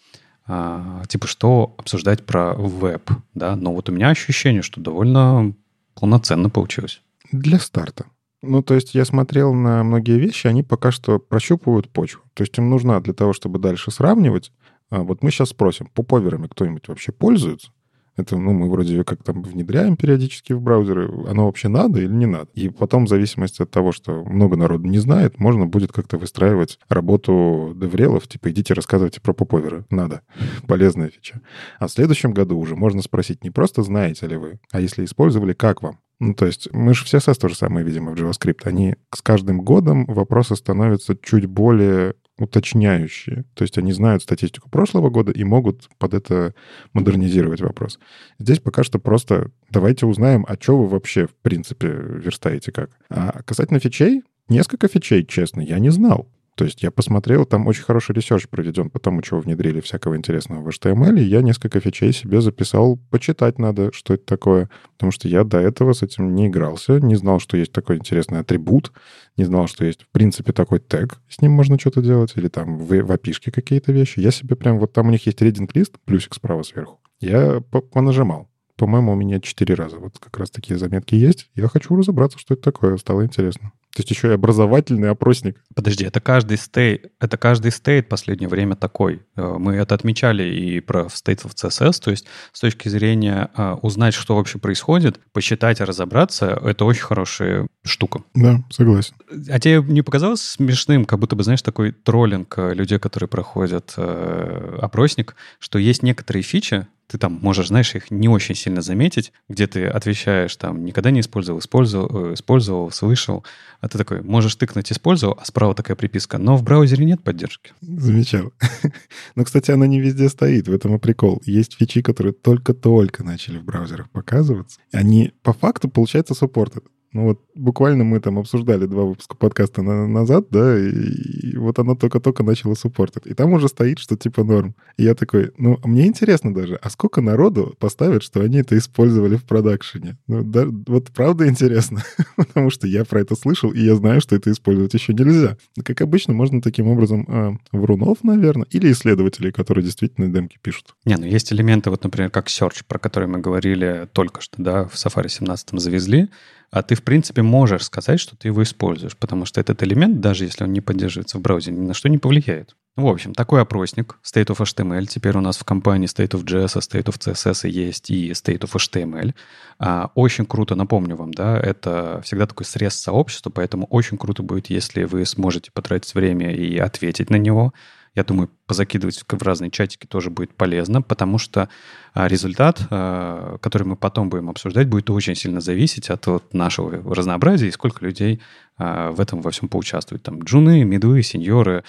[SPEAKER 3] э, типа что обсуждать про веб, да? Но вот у меня ощущение, что довольно полноценно получилось.
[SPEAKER 2] Для старта. Ну, то есть я смотрел на многие вещи, они пока что прощупывают почву. То есть им нужна для того, чтобы дальше сравнивать. А вот мы сейчас спросим, поповерами кто-нибудь вообще пользуется? Это, ну, мы вроде как там внедряем периодически в браузеры. Оно вообще надо или не надо? И потом, в зависимости от того, что много народу не знает, можно будет как-то выстраивать работу деврелов, типа, идите рассказывайте про поповеры. Надо. Полезная фича. А в следующем году уже можно спросить не просто знаете ли вы, а если использовали, как вам? Ну, то есть мы же все CSS то же самое видим в JavaScript. Они с каждым годом вопросы становятся чуть более уточняющие. То есть они знают статистику прошлого года и могут под это модернизировать вопрос. Здесь пока что просто давайте узнаем, а что вы вообще, в принципе, верстаете как. А касательно фичей, несколько фичей, честно, я не знал. То есть я посмотрел, там очень хороший research проведен по тому, чего внедрили всякого интересного в HTML, и я несколько фичей себе записал. Почитать надо, что это такое, потому что я до этого с этим не игрался, не знал, что есть такой интересный атрибут, не знал, что есть, в принципе, такой тег, с ним можно что-то делать, или там в, в API какие-то вещи. Я себе прям, вот там у них есть reading list, плюсик справа сверху. Я понажимал. По-моему, у меня четыре раза. Вот как раз такие заметки есть. Я хочу разобраться, что это такое. Стало интересно. То есть еще и образовательный опросник.
[SPEAKER 3] Подожди, это каждый стейт, это каждый стейт в последнее время такой. Э, мы это отмечали и про State of CSS, то есть с точки зрения э, узнать, что вообще происходит, посчитать и разобраться, это очень хорошая штука.
[SPEAKER 2] Да, согласен.
[SPEAKER 3] А тебе не показалось смешным, как будто бы, знаешь, такой троллинг э, людей, которые проходят э, опросник, что есть некоторые фичи, ты там можешь, знаешь, их не очень сильно заметить, где ты отвечаешь там «никогда не использовал», «использовал», э, «использовал», «слышал», а ты такой можешь тыкнуть «использовал», а справа такая приписка, но в браузере нет поддержки.
[SPEAKER 2] Замечал. Но, кстати, она не везде стоит, в этом и прикол. Есть фичи, которые только-только начали в браузерах показываться. Они по факту, получается, суппортят. Ну вот буквально мы там обсуждали два выпуска подкаста на, назад, да, и, и вот оно только-только начало суппортить. И там уже стоит, что типа норм. И я такой, ну, мне интересно даже, а сколько народу поставят, что они это использовали в продакшене? Ну, да, вот правда интересно, потому что я про это слышал, и я знаю, что это использовать еще нельзя. Как обычно, можно таким образом э, врунов, наверное, или исследователей, которые действительно демки пишут.
[SPEAKER 3] Не, ну есть элементы, вот, например, как Search, про который мы говорили только что, да, в Safari 17 завезли, а ты, в принципе, можешь сказать, что ты его используешь, потому что этот элемент, даже если он не поддерживается в браузере, ни на что не повлияет. В общем, такой опросник State of HTML. Теперь у нас в компании State of JS, State of CSS есть и State of HTML. А, очень круто, напомню вам, да, это всегда такой срез сообщества, поэтому очень круто будет, если вы сможете потратить время и ответить на него я думаю, позакидывать в разные чатики тоже будет полезно, потому что а, результат, а, который мы потом будем обсуждать, будет очень сильно зависеть от вот нашего разнообразия и сколько людей а, в этом во всем поучаствуют. Там джуны, миды, сеньоры,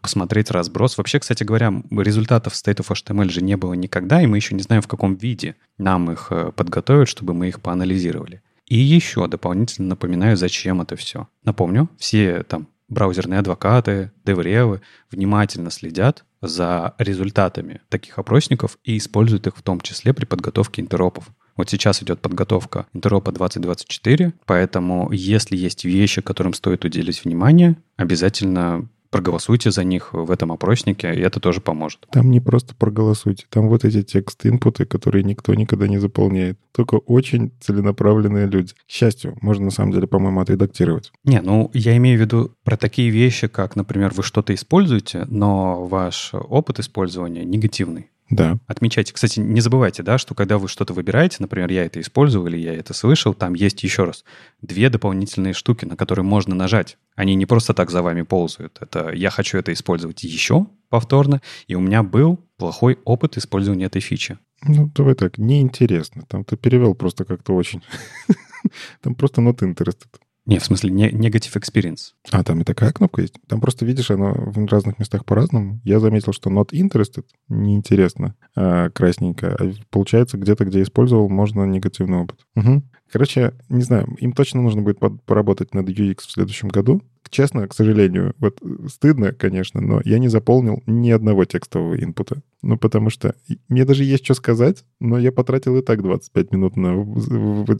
[SPEAKER 3] посмотреть разброс. Вообще, кстати говоря, результатов State of HTML же не было никогда, и мы еще не знаем, в каком виде нам их подготовят, чтобы мы их поанализировали. И еще дополнительно напоминаю, зачем это все. Напомню, все там браузерные адвокаты, девревы внимательно следят за результатами таких опросников и используют их в том числе при подготовке интеропов. Вот сейчас идет подготовка интеропа 2024, поэтому если есть вещи, которым стоит уделить внимание, обязательно проголосуйте за них в этом опроснике, и это тоже поможет.
[SPEAKER 2] Там не просто проголосуйте, там вот эти тексты, инпуты, которые никто никогда не заполняет. Только очень целенаправленные люди. К счастью, можно на самом деле, по-моему, отредактировать.
[SPEAKER 3] Не, ну я имею в виду про такие вещи, как, например, вы что-то используете, но ваш опыт использования негативный.
[SPEAKER 2] Да.
[SPEAKER 3] Отмечайте. Кстати, не забывайте, да, что когда вы что-то выбираете, например, я это использовал или я это слышал, там есть еще раз две дополнительные штуки, на которые можно нажать. Они не просто так за вами ползают. Это я хочу это использовать еще повторно, и у меня был плохой опыт использования этой фичи.
[SPEAKER 2] Ну, давай так, неинтересно. Там ты перевел просто как-то очень... Там просто not interested.
[SPEAKER 3] Не, в смысле, не, negative experience.
[SPEAKER 2] А, там и такая кнопка есть? Там просто, видишь, она в разных местах по-разному. Я заметил, что not interested неинтересно, а, красненько. А получается, где-то, где использовал, можно негативный опыт. Угу. Короче, не знаю, им точно нужно будет поработать над UX в следующем году. Честно, к сожалению, вот э, стыдно, конечно, но я не заполнил ни одного текстового инпута. Ну, потому что мне даже есть что сказать, но я потратил и так 25 минут на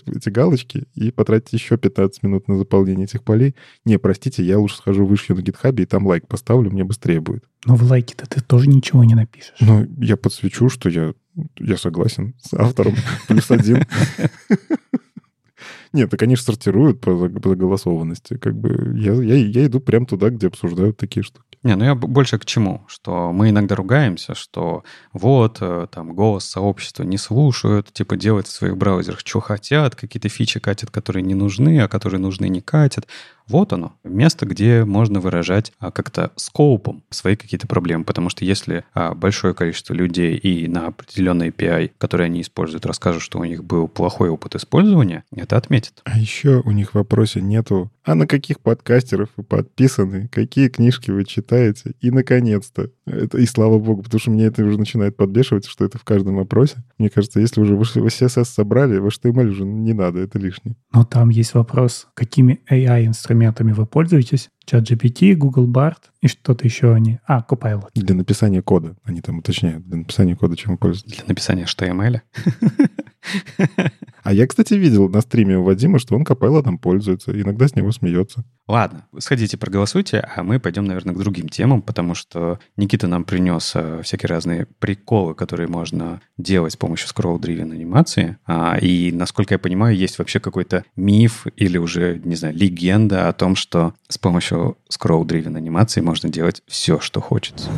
[SPEAKER 2] эти галочки и потратить еще 15 минут на заполнение этих полей. Не, простите, я лучше схожу выше на гитхабе и там лайк поставлю, мне быстрее будет.
[SPEAKER 1] Но в лайке-то ты тоже ничего не напишешь.
[SPEAKER 2] Ну, я подсвечу, что я, я согласен с автором. Плюс один. Нет, они же сортируют по заголосованности. Как бы я, я, я иду прямо туда, где обсуждают такие штуки.
[SPEAKER 3] Не, ну я больше к чему? Что мы иногда ругаемся, что вот, э, там, голос сообщества не слушают, типа делают в своих браузерах, что хотят, какие-то фичи катят, которые не нужны, а которые нужны не катят. Вот оно, место, где можно выражать а, как-то скопом свои какие-то проблемы. Потому что если а, большое количество людей и на определенный API, которые они используют, расскажут, что у них был плохой опыт использования, это отметит.
[SPEAKER 2] А еще у них в вопросе нету, а на каких подкастеров вы подписаны, какие книжки вы читаете, и наконец-то. Это, и слава богу, потому что мне это уже начинает подбешивать, что это в каждом вопросе. Мне кажется, если уже вы CSS собрали, в HTML уже не надо, это лишнее.
[SPEAKER 1] Но там есть вопрос, какими AI-инструментами инструментами вы пользуетесь. ChatGPT, Google Bard и что-то еще они. А, Copilot.
[SPEAKER 2] Для написания кода. Они там уточняют. Для написания кода чем вы пользуетесь?
[SPEAKER 3] Для написания HTML.
[SPEAKER 2] А я, кстати, видел на стриме у Вадима, что он Copilot там пользуется. Иногда с него смеется.
[SPEAKER 3] Ладно, сходите, проголосуйте, а мы пойдем, наверное, к другим темам, потому что Никита нам принес э, всякие разные приколы, которые можно делать с помощью scroll-driven анимации. А, и, насколько я понимаю, есть вообще какой-то миф или уже, не знаю, легенда о том, что с помощью scroll-driven анимации можно делать все, что хочется.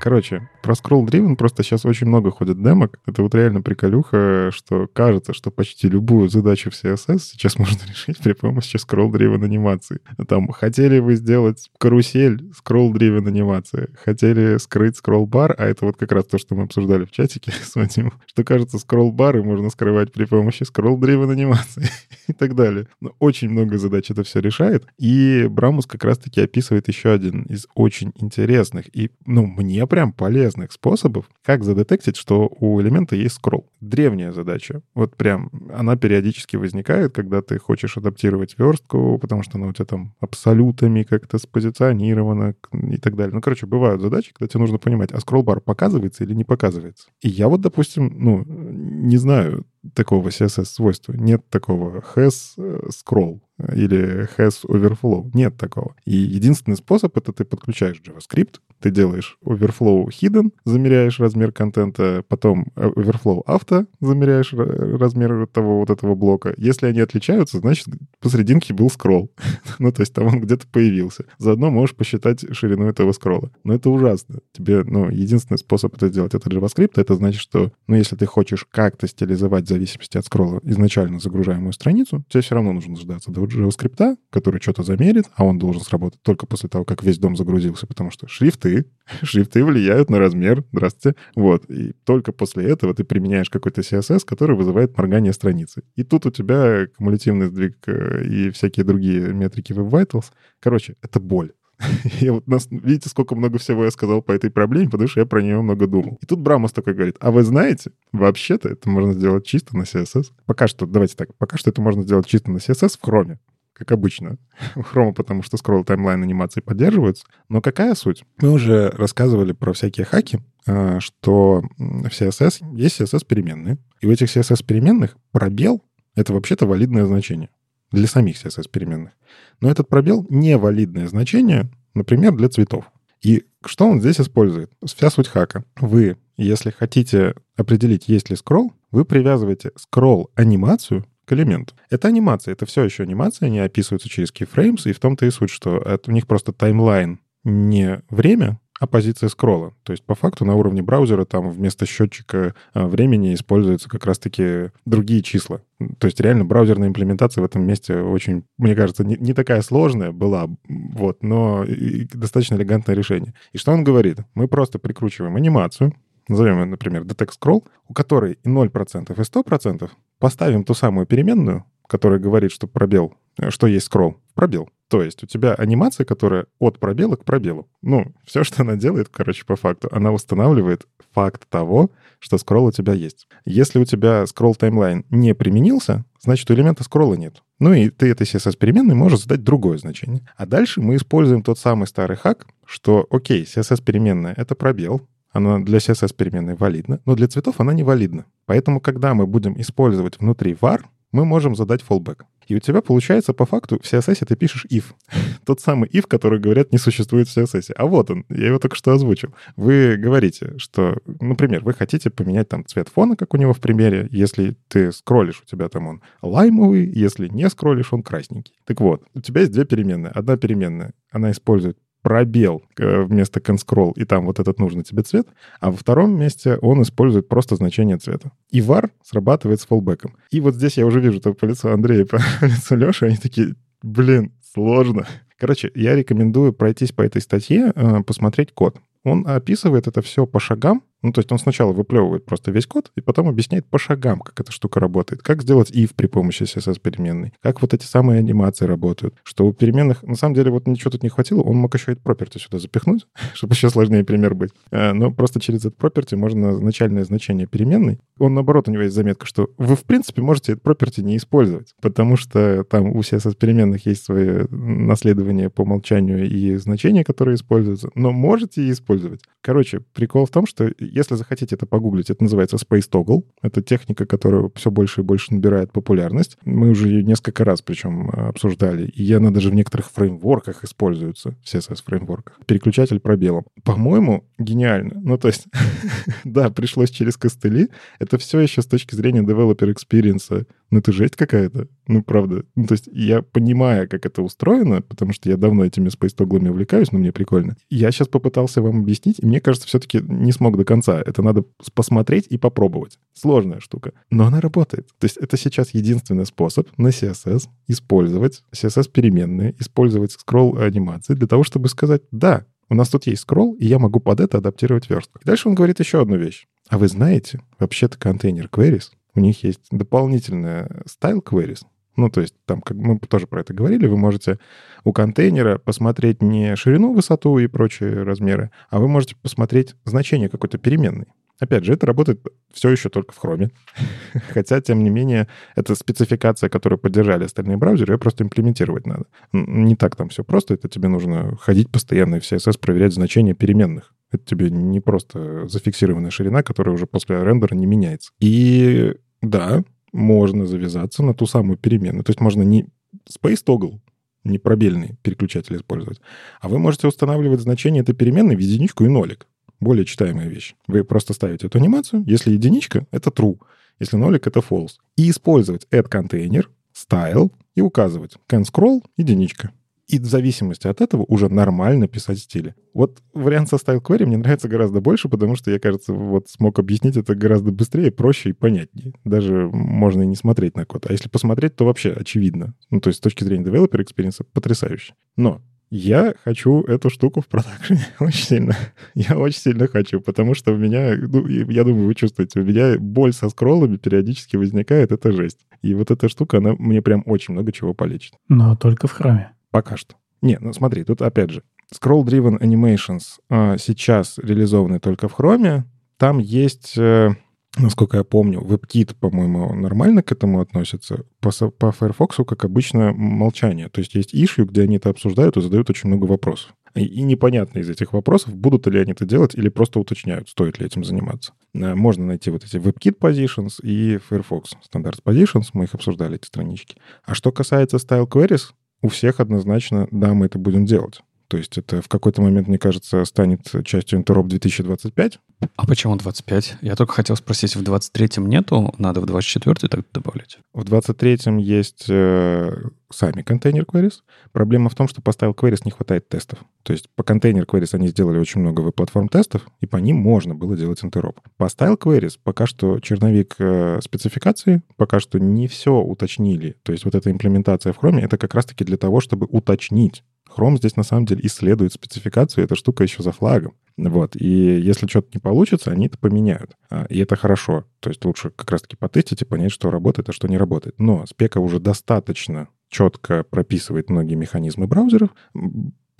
[SPEAKER 2] Короче, про Scroll Driven просто сейчас очень много ходит демок. Это вот реально приколюха, что кажется, что почти любую задачу в CSS сейчас можно решить при помощи Scroll Driven анимации. Там, хотели вы сделать карусель, Scroll Driven анимация. Хотели скрыть Scroll Bar, а это вот как раз то, что мы обсуждали в чатике с Вадимом, что кажется, Scroll Бары можно скрывать при помощи Scroll Driven анимации и так далее. Но очень много задач это все решает. И Брамус как раз-таки описывает еще один из очень интересных и, ну, мне прям полезных способов, как задетектить, что у элемента есть скролл. Древняя задача. Вот прям она периодически возникает, когда ты хочешь адаптировать верстку, потому что она у тебя там абсолютами как-то спозиционирована и так далее. Ну, короче, бывают задачи, когда тебе нужно понимать, а скролл-бар показывается или не показывается. И я вот, допустим, ну, не знаю такого CSS-свойства. Нет такого has э, scroll или has overflow. Нет такого. И единственный способ — это ты подключаешь JavaScript, ты делаешь overflow hidden, замеряешь размер контента, потом overflow auto, замеряешь размер того вот этого блока. Если они отличаются, значит, посерединке был скролл. ну, то есть там он где-то появился. Заодно можешь посчитать ширину этого скролла. Но это ужасно. Тебе, ну, единственный способ это сделать — это JavaScript. Это значит, что, ну, если ты хочешь как-то стилизовать в зависимости от скролла изначально загружаемую страницу, тебе все равно нужно дождаться до JavaScript, который что-то замерит, а он должен сработать только после того, как весь дом загрузился, потому что шрифты шрифты. Шрифты влияют на размер. Здравствуйте. Вот. И только после этого ты применяешь какой-то CSS, который вызывает моргание страницы. И тут у тебя кумулятивный сдвиг э, и всякие другие метрики Web Vitals. Короче, это боль. Я вот нас, видите, сколько много всего я сказал по этой проблеме, потому что я про нее много думал. И тут Брамос такой говорит, а вы знаете, вообще-то это можно сделать чисто на CSS. Пока что, давайте так, пока что это можно сделать чисто на CSS в Chrome как обычно, у Chrome, потому что скролл таймлайн анимации поддерживаются. Но какая суть? Мы уже рассказывали про всякие хаки, а, что в CSS есть CSS-переменные. И в этих CSS-переменных пробел — это вообще-то валидное значение для самих CSS-переменных. Но этот пробел — не валидное значение, например, для цветов. И что он здесь использует? Вся суть хака. Вы, если хотите определить, есть ли скролл, вы привязываете скролл-анимацию к элементу. Это анимация, это все еще анимация, они описываются через keyframes, и в том-то и суть, что это, у них просто таймлайн не время, а позиция скролла. То есть по факту на уровне браузера там вместо счетчика а, времени используются как раз-таки другие числа. То есть реально браузерная имплементация в этом месте очень, мне кажется, не, не такая сложная была, вот, но достаточно элегантное решение. И что он говорит? Мы просто прикручиваем анимацию, назовем ее, например, detect scroll, у которой и 0% и 100%, поставим ту самую переменную, которая говорит, что пробел, э, что есть scroll, пробел. То есть у тебя анимация, которая от пробела к пробелу. Ну, все, что она делает, короче, по факту, она устанавливает факт того, что скролл у тебя есть. Если у тебя скролл таймлайн не применился, значит, у элемента скролла нет. Ну и ты этой CSS-переменной можешь задать другое значение. А дальше мы используем тот самый старый хак, что, окей, CSS-переменная — это пробел, она для CSS-переменной валидна, но для цветов она не валидна. Поэтому, когда мы будем использовать внутри var, мы можем задать fallback. И у тебя получается по факту в CSS ты пишешь if. Тот самый if, который, говорят, не существует в CSS. А вот он, я его только что озвучил. Вы говорите, что, например, вы хотите поменять там цвет фона, как у него в примере. Если ты скроллишь, у тебя там он лаймовый, если не скроллишь, он красненький. Так вот, у тебя есть две переменные. Одна переменная, она использует пробел э, вместо conscroll, и там вот этот нужный тебе цвет, а во втором месте он использует просто значение цвета. И var срабатывает с фоллбеком. И вот здесь я уже вижу это по лицу Андрея, по лицу Леши, они такие, блин, сложно. Короче, я рекомендую пройтись по этой статье, э, посмотреть код. Он описывает это все по шагам, ну, то есть он сначала выплевывает просто весь код, и потом объясняет по шагам, как эта штука работает. Как сделать if при помощи CSS-переменной. Как вот эти самые анимации работают. Что у переменных, на самом деле, вот ничего тут не хватило, он мог еще и property сюда запихнуть, чтобы еще сложнее пример быть. Э, но просто через этот property можно начальное значение переменной. Он, наоборот, у него есть заметка, что вы, в принципе, можете этот property не использовать, потому что там у CSS-переменных есть свои наследования по умолчанию и значения, которые используются, но можете использовать. Короче, прикол в том, что если захотите это погуглить, это называется Space Toggle. Это техника, которая все больше и больше набирает популярность. Мы уже ее несколько раз причем э, обсуждали. И она даже в некоторых фреймворках используется, в CSS-фреймворках. Переключатель пробелом. По-моему, гениально. Ну, то есть, да, пришлось через костыли. Это все еще с точки зрения developer experience ну это жесть какая-то. Ну, правда. Ну, то есть я понимаю, как это устроено, потому что я давно этими спейстоглами увлекаюсь, но мне прикольно. Я сейчас попытался вам объяснить, и мне кажется, все-таки не смог до конца. Это надо посмотреть и попробовать. Сложная штука. Но она работает. То есть это сейчас единственный способ на CSS использовать CSS-переменные, использовать скролл-анимации для того, чтобы сказать «да, у нас тут есть скролл, и я могу под это адаптировать верстку». Дальше он говорит еще одну вещь. А вы знаете, вообще-то контейнер queries у них есть дополнительная style queries. Ну, то есть там, как мы тоже про это говорили, вы можете у контейнера посмотреть не ширину, высоту и прочие размеры, а вы можете посмотреть значение какой-то переменной. Опять же, это работает все еще только в Chrome. Хотя, тем не менее, это спецификация, которую поддержали остальные браузеры, ее просто имплементировать надо. Не так там все просто. Это тебе нужно ходить постоянно и в CSS проверять значения переменных. Это тебе не просто зафиксированная ширина, которая уже после рендера не меняется. И да, можно завязаться на ту самую переменную. То есть можно не space toggle, не пробельный переключатель использовать, а вы можете устанавливать значение этой переменной в единичку и нолик. Более читаемая вещь. Вы просто ставите эту анимацию. Если единичка, это true. Если нолик, это false. И использовать add container, style и указывать can scroll единичка и в зависимости от этого уже нормально писать стили. Вот вариант со style query мне нравится гораздо больше, потому что я, кажется, вот смог объяснить это гораздо быстрее, проще и понятнее. Даже можно и не смотреть на код. А если посмотреть, то вообще очевидно. Ну, то есть с точки зрения developer experience потрясающе. Но я хочу эту штуку в продакшене очень сильно. Я очень сильно хочу, потому что у меня, ну, я думаю, вы чувствуете, у меня боль со скроллами периодически возникает, это жесть. И вот эта штука, она мне прям очень много чего полечит.
[SPEAKER 1] Но только в храме.
[SPEAKER 2] Пока что. Не, ну смотри, тут опять же, Scroll-Driven Animations а, сейчас реализованы только в Chrome. Там есть, э, насколько я помню, WebKit, по-моему, нормально к этому относится. По, по Firefox, как обычно, молчание. То есть есть issue, где они это обсуждают и задают очень много вопросов. И, и непонятно из этих вопросов, будут ли они это делать или просто уточняют, стоит ли этим заниматься. Э, можно найти вот эти WebKit Positions и Firefox Standards Positions. Мы их обсуждали, эти странички. А что касается Style Queries, у всех однозначно, да, мы это будем делать. То есть это в какой-то момент, мне кажется, станет частью Интероп 2025.
[SPEAKER 3] А почему 25? Я только хотел спросить, в 23-м нету, надо в 24-й так добавлять?
[SPEAKER 2] В 23-м есть э, сами контейнер queries. Проблема в том, что по style queries не хватает тестов. То есть по контейнер queries они сделали очень много веб-платформ тестов, и по ним можно было делать интероп. По style queries пока что черновик э, спецификации, пока что не все уточнили. То есть вот эта имплементация в Chrome, это как раз-таки для того, чтобы уточнить, Chrome здесь на самом деле исследует спецификацию, эта штука еще за флагом. Вот. И если что-то не получится, они это поменяют. А, и это хорошо. То есть лучше как раз-таки потестить и понять, что работает, а что не работает. Но спека уже достаточно четко прописывает многие механизмы браузеров.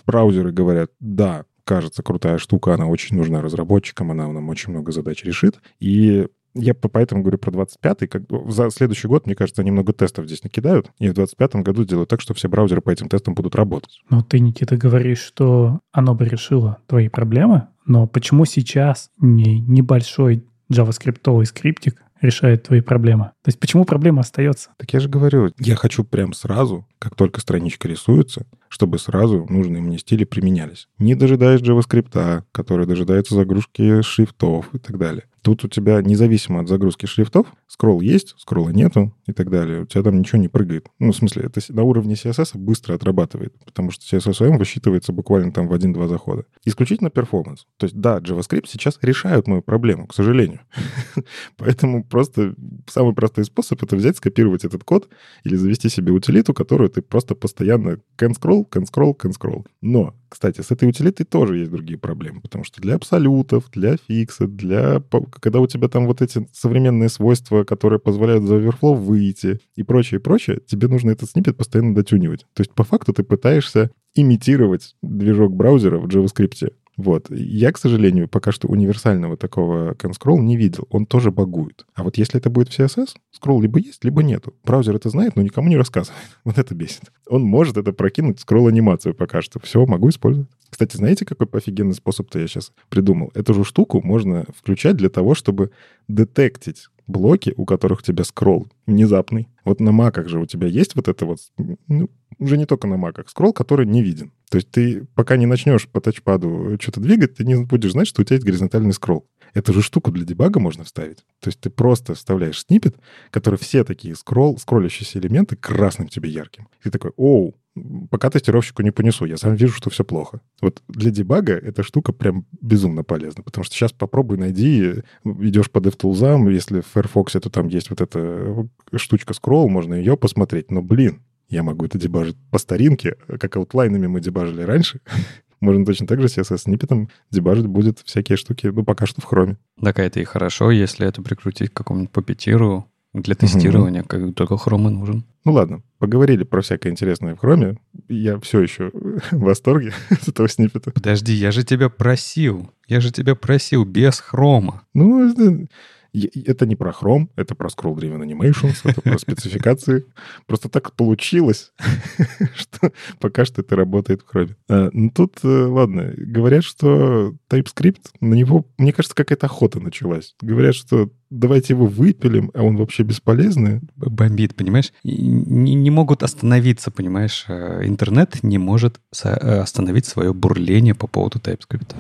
[SPEAKER 2] Браузеры говорят, да, кажется, крутая штука, она очень нужна разработчикам, она нам очень много задач решит. И я поэтому говорю про 25-й. Как, за следующий год, мне кажется, они много тестов здесь накидают, и в 25-м году сделают так, что все браузеры по этим тестам будут работать.
[SPEAKER 1] Но ты, Никита, говоришь, что оно бы решило твои проблемы, но почему сейчас не небольшой JavaScript скриптик решает твои проблемы. То есть почему проблема остается?
[SPEAKER 2] Так я же говорю, я хочу прям сразу, как только страничка рисуется, чтобы сразу нужные мне стили применялись. Не дожидаясь JavaScript, который дожидается загрузки шрифтов и так далее. Тут у тебя, независимо от загрузки шрифтов, скролл есть, скролла нету и так далее. У тебя там ничего не прыгает. Ну, в смысле, это на уровне CSS быстро отрабатывает, потому что CSS высчитывается буквально там в один-два захода. Исключительно перформанс. То есть, да, JavaScript сейчас решают мою проблему, к сожалению. Поэтому просто самый простой способ — это взять, скопировать этот код или завести себе утилиту, которую ты просто постоянно can scroll, can scroll, can scroll. Но кстати, с этой утилитой тоже есть другие проблемы, потому что для абсолютов, для фикса, для... Когда у тебя там вот эти современные свойства, которые позволяют за Overflow выйти и прочее, и прочее, тебе нужно этот снипет постоянно дотюнивать. То есть по факту ты пытаешься имитировать движок браузера в JavaScript. Вот. Я, к сожалению, пока что универсального такого CanScroll не видел. Он тоже багует. А вот если это будет в CSS, скролл либо есть, либо нету. Браузер это знает, но никому не рассказывает. Вот это бесит. Он может это прокинуть скролл-анимацию пока что. Все, могу использовать. Кстати, знаете, какой офигенный способ-то я сейчас придумал? Эту же штуку можно включать для того, чтобы детектить блоки, у которых у тебя скролл внезапный. Вот на маках же у тебя есть вот это вот, ну, уже не только на маках, скролл, который не виден. То есть ты пока не начнешь по тачпаду что-то двигать, ты не будешь знать, что у тебя есть горизонтальный скролл. Эту же штуку для дебага можно вставить. То есть ты просто вставляешь снипет, который все такие скролл, скроллящиеся элементы красным тебе ярким. И ты такой, оу, пока тестировщику не понесу, я сам вижу, что все плохо. Вот для дебага эта штука прям безумно полезна, потому что сейчас попробуй найди, идешь по DevTools, если в Firefox то там есть вот эта штучка скролл, можно ее посмотреть, но, блин, я могу это дебажить по старинке, как аутлайнами мы дебажили раньше. Можно точно так же CSS-сниппетом дебажить будет всякие штуки, ну, пока что в хроме.
[SPEAKER 3] Так, это и хорошо, если это прикрутить к какому-нибудь папетиру для тестирования, угу. как только хром и нужен.
[SPEAKER 2] Ну ладно, поговорили про всякое интересное в хроме. Я все еще в восторге от этого сниппета.
[SPEAKER 3] Подожди, я же тебя просил. Я же тебя просил без хрома.
[SPEAKER 2] Ну, это не про Chrome, это про Scroll Driven Animations, это про спецификации. Просто так получилось, что пока что это работает в Chrome. А, ну тут, э, ладно, говорят, что TypeScript, на него, мне кажется, какая-то охота началась. Говорят, что давайте его выпилим, а он вообще бесполезный.
[SPEAKER 3] Бомбит, понимаешь? Не, не могут остановиться, понимаешь? Э, интернет не может э, остановить свое бурление по поводу TypeScript.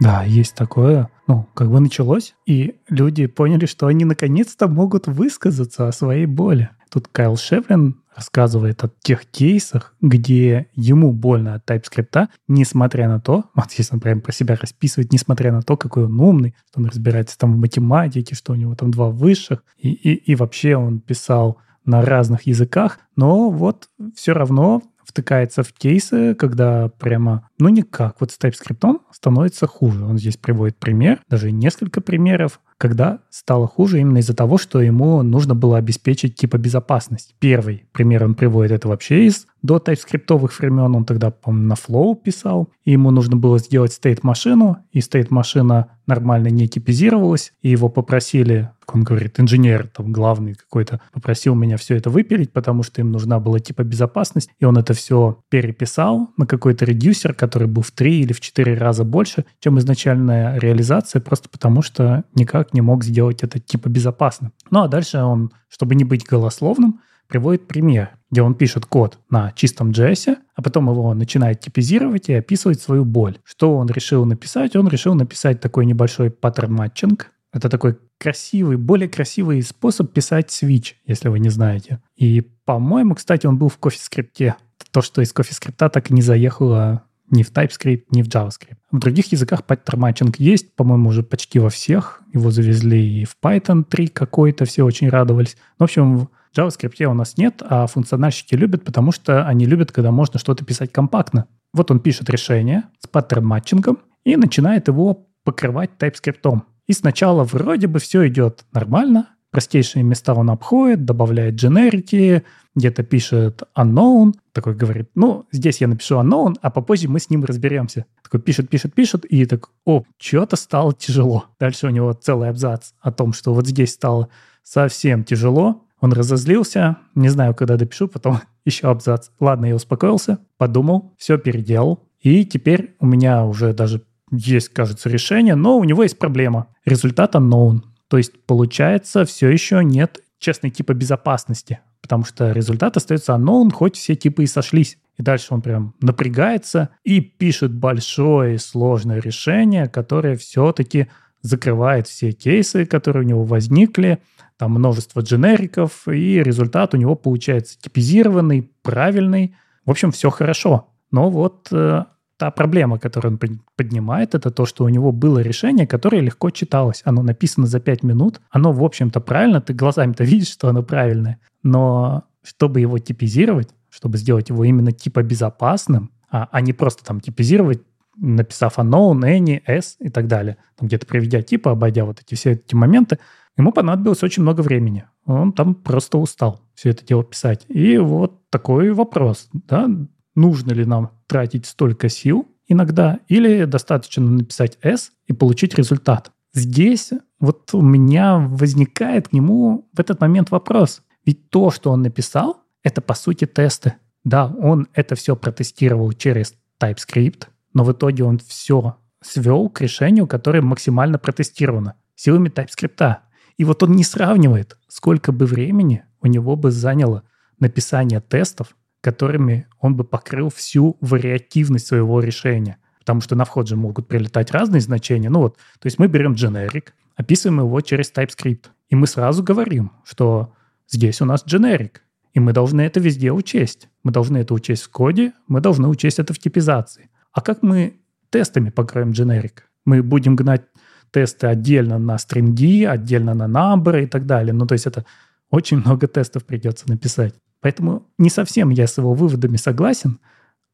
[SPEAKER 1] Да, есть такое. Ну, как бы началось, и люди поняли, что они наконец-то могут высказаться о своей боли. Тут Кайл Шевлин рассказывает о тех кейсах, где ему больно от TypeScript, несмотря на то, вот если он прям про себя расписывает, несмотря на то, какой он умный, что он разбирается там в математике, что у него там два высших, и, и, и вообще он писал на разных языках, но вот все равно втыкается в кейсы, когда прямо, ну никак, вот с TypeScript становится хуже. Он здесь приводит пример, даже несколько примеров, когда стало хуже именно из-за того, что ему нужно было обеспечить типа безопасность. Первый пример он приводит это вообще из до тайпскриптовых времен. Он тогда, по-моему, на Flow писал, и ему нужно было сделать стейт-машину, и стейт-машина нормально не типизировалась, и его попросили, он говорит, инженер там главный какой-то, попросил меня все это выпилить, потому что им нужна была типа безопасность, и он это все переписал на какой-то редюсер, который был в три или в четыре раза больше, чем изначальная реализация, просто потому что никак не мог сделать это типа безопасно. Ну а дальше он, чтобы не быть голословным, приводит пример, где он пишет код на чистом JS, а потом его начинает типизировать и описывать свою боль. Что он решил написать? Он решил написать такой небольшой pattern matching. Это такой красивый, более красивый способ писать switch, если вы не знаете. И, по-моему, кстати, он был в CoffeeScript. То, что из CoffeeScript так и не заехало ни в TypeScript, ни в JavaScript. В других языках pattern matching есть, по-моему, уже почти во всех. Его завезли и в Python 3 какой-то, все очень радовались. В общем, в JavaScript у нас нет, а функциональщики любят, потому что они любят, когда можно что-то писать компактно. Вот он пишет решение с паттерн матчингом и начинает его покрывать TypeScript. И сначала вроде бы все идет нормально, простейшие места он обходит, добавляет дженерики, где-то пишет unknown, такой говорит, ну, здесь я напишу unknown, а попозже мы с ним разберемся. Такой пишет, пишет, пишет, и так, о, что-то стало тяжело. Дальше у него целый абзац о том, что вот здесь стало совсем тяжело, он разозлился, не знаю, когда допишу, потом еще абзац. Ладно, я успокоился, подумал, все переделал. И теперь у меня уже даже есть, кажется, решение, но у него есть проблема. Результат unknown. То есть, получается, все еще нет честной типа безопасности, потому что результат остается unknown, хоть все типы и сошлись. И дальше он прям напрягается и пишет большое и сложное решение, которое все-таки закрывает все кейсы, которые у него возникли, там множество дженериков, и результат у него получается типизированный, правильный. В общем, все хорошо. Но вот э, та проблема, которую он поднимает, это то, что у него было решение, которое легко читалось. Оно написано за 5 минут, оно, в общем-то, правильно, ты глазами-то видишь, что оно правильное. Но чтобы его типизировать, чтобы сделать его именно типа безопасным, а, а не просто там типизировать, написав unknown, any, s и так далее, там где-то приведя типа, обойдя вот эти все эти моменты, ему понадобилось очень много времени. Он там просто устал все это дело писать. И вот такой вопрос, да, нужно ли нам тратить столько сил иногда, или достаточно написать S и получить результат. Здесь вот у меня возникает к нему в этот момент вопрос. Ведь то, что он написал, это по сути тесты. Да, он это все протестировал через TypeScript, но в итоге он все свел к решению, которое максимально протестировано силами TypeScript. И вот он не сравнивает, сколько бы времени у него бы заняло написание тестов которыми он бы покрыл всю вариативность своего решения. Потому что на вход же могут прилетать разные значения. Ну вот, то есть мы берем generic, описываем его через TypeScript. И мы сразу говорим, что здесь у нас generic. И мы должны это везде учесть. Мы должны это учесть в коде, мы должны учесть это в типизации. А как мы тестами покроем generic? Мы будем гнать тесты отдельно на стринги, отдельно на number и так далее. Ну, то есть это очень много тестов придется написать. Поэтому не совсем я с его выводами согласен.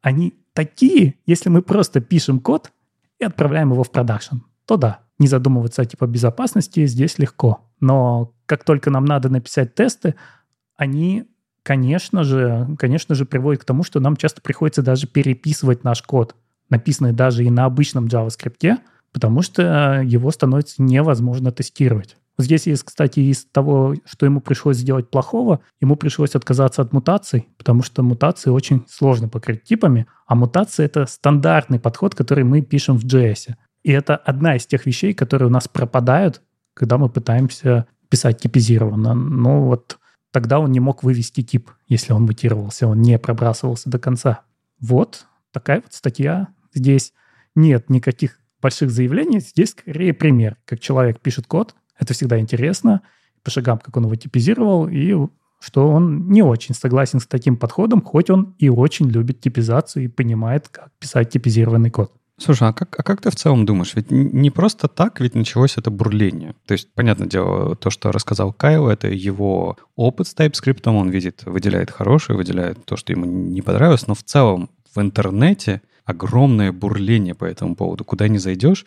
[SPEAKER 1] Они такие, если мы просто пишем код и отправляем его в продакшн, то да, не задумываться о типа безопасности здесь легко. Но как только нам надо написать тесты, они, конечно же, конечно же, приводят к тому, что нам часто приходится даже переписывать наш код, написанный даже и на обычном JavaScript, потому что его становится невозможно тестировать. Здесь есть, кстати, из того, что ему пришлось сделать плохого, ему пришлось отказаться от мутаций, потому что мутации очень сложно покрыть типами, а мутации — это стандартный подход, который мы пишем в JS. И это одна из тех вещей, которые у нас пропадают, когда мы пытаемся писать типизированно. Ну вот тогда он не мог вывести тип, если он мутировался, он не пробрасывался до конца. Вот такая вот статья. Здесь нет никаких больших заявлений, здесь скорее пример, как человек пишет код, это всегда интересно, по шагам, как он его типизировал, и что он не очень согласен с таким подходом, хоть он и очень любит типизацию и понимает, как писать типизированный код.
[SPEAKER 3] Слушай, а как, а как ты в целом думаешь? Ведь не просто так ведь началось это бурление. То есть, понятное дело, то, что рассказал Кайл, это его опыт с TypeScript, он видит, выделяет хорошее, выделяет то, что ему не понравилось, но в целом в интернете огромное бурление по этому поводу. Куда не зайдешь,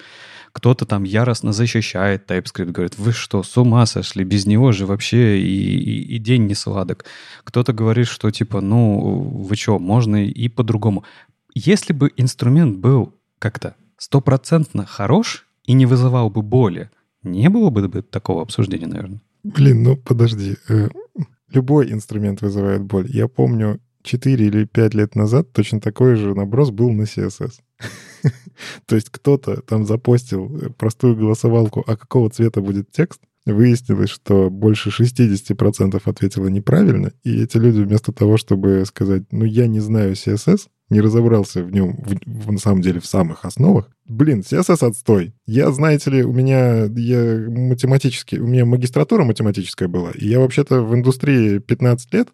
[SPEAKER 3] кто-то там яростно защищает TypeScript, говорит, вы что, с ума сошли? Без него же вообще и, и, и день не сладок. Кто-то говорит, что типа, ну, вы что, можно и по-другому. Если бы инструмент был как-то стопроцентно хорош и не вызывал бы боли, не было бы такого обсуждения, наверное.
[SPEAKER 2] Блин, ну подожди. Э, любой инструмент вызывает боль. Я помню, 4 или 5 лет назад точно такой же наброс был на CSS. То есть кто-то там запостил э, простую голосовалку, а какого цвета будет текст, выяснилось, что больше 60% ответило неправильно, и эти люди вместо того, чтобы сказать, ну, я не знаю CSS, не разобрался в нем, в, в, на самом деле, в самых основах, блин, CSS отстой. Я, знаете ли, у меня я математически, у меня магистратура математическая была, и я вообще-то в индустрии 15 лет,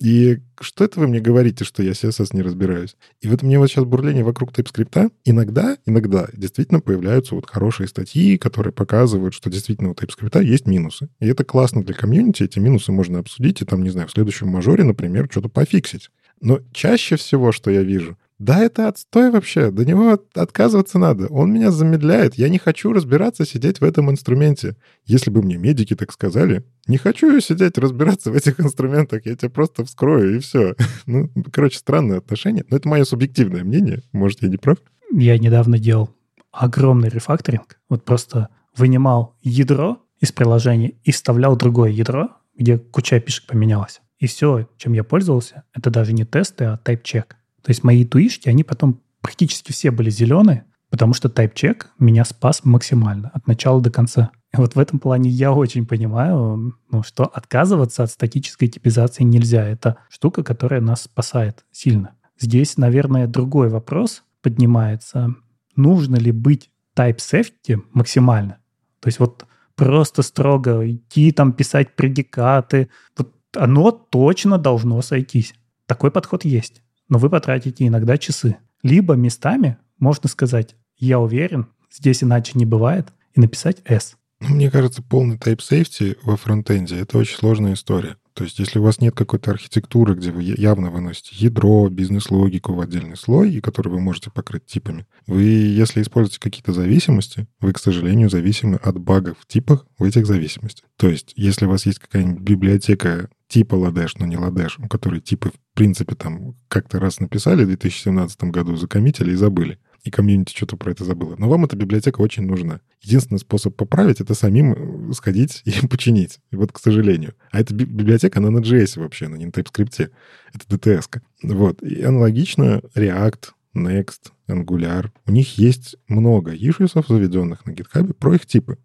[SPEAKER 2] и что это вы мне говорите, что я CSS не разбираюсь? И вот мне вот сейчас бурление вокруг TypeScript. Иногда, иногда действительно появляются вот хорошие статьи, которые показывают, что действительно у TypeScript есть минусы. И это классно для комьюнити, эти минусы можно обсудить, и там, не знаю, в следующем мажоре, например, что-то пофиксить. Но чаще всего, что я вижу, да, это отстой вообще, до него отказываться надо. Он меня замедляет. Я не хочу разбираться, сидеть в этом инструменте. Если бы мне медики так сказали, не хочу я сидеть, разбираться в этих инструментах, я тебя просто вскрою, и все. Ну, короче, странное отношение. Но это мое субъективное мнение. Может, я не прав?
[SPEAKER 1] Я недавно делал огромный рефакторинг. Вот просто вынимал ядро из приложения и вставлял другое ядро, где куча пишек поменялась. И все, чем я пользовался, это даже не тесты, а тайп-чек. То есть мои туишки, они потом практически все были зеленые, потому что тайп-чек меня спас максимально от начала до конца. И вот в этом плане я очень понимаю, ну, что отказываться от статической типизации нельзя. Это штука, которая нас спасает сильно. Здесь, наверное, другой вопрос поднимается. Нужно ли быть type-safety максимально? То есть вот просто строго идти там писать предикаты. Вот оно точно должно сойтись. Такой подход есть. Но вы потратите иногда часы. Либо местами можно сказать «я уверен, здесь иначе не бывает» и написать «s».
[SPEAKER 2] Ну, мне кажется, полный type safety во фронтенде — это очень сложная история. То есть если у вас нет какой-то архитектуры, где вы явно выносите ядро, бизнес-логику в отдельный слой, и который вы можете покрыть типами, вы, если используете какие-то зависимости, вы, к сожалению, зависимы от багов в типах в этих зависимостях. То есть если у вас есть какая-нибудь библиотека типа ладеш, но не ладеш, у которой типы, в принципе, там как-то раз написали в 2017 году, закоммитили и забыли и комьюнити что-то про это забыло. Но вам эта библиотека очень нужна. Единственный способ поправить — это самим э, сходить и починить. И вот, к сожалению. А эта библиотека, она на JS вообще, она не на TypeScript. Это DTS. -ка. Вот. И аналогично React, Next, Angular. У них есть много ишьюсов, заведенных на GitHub, про их типы.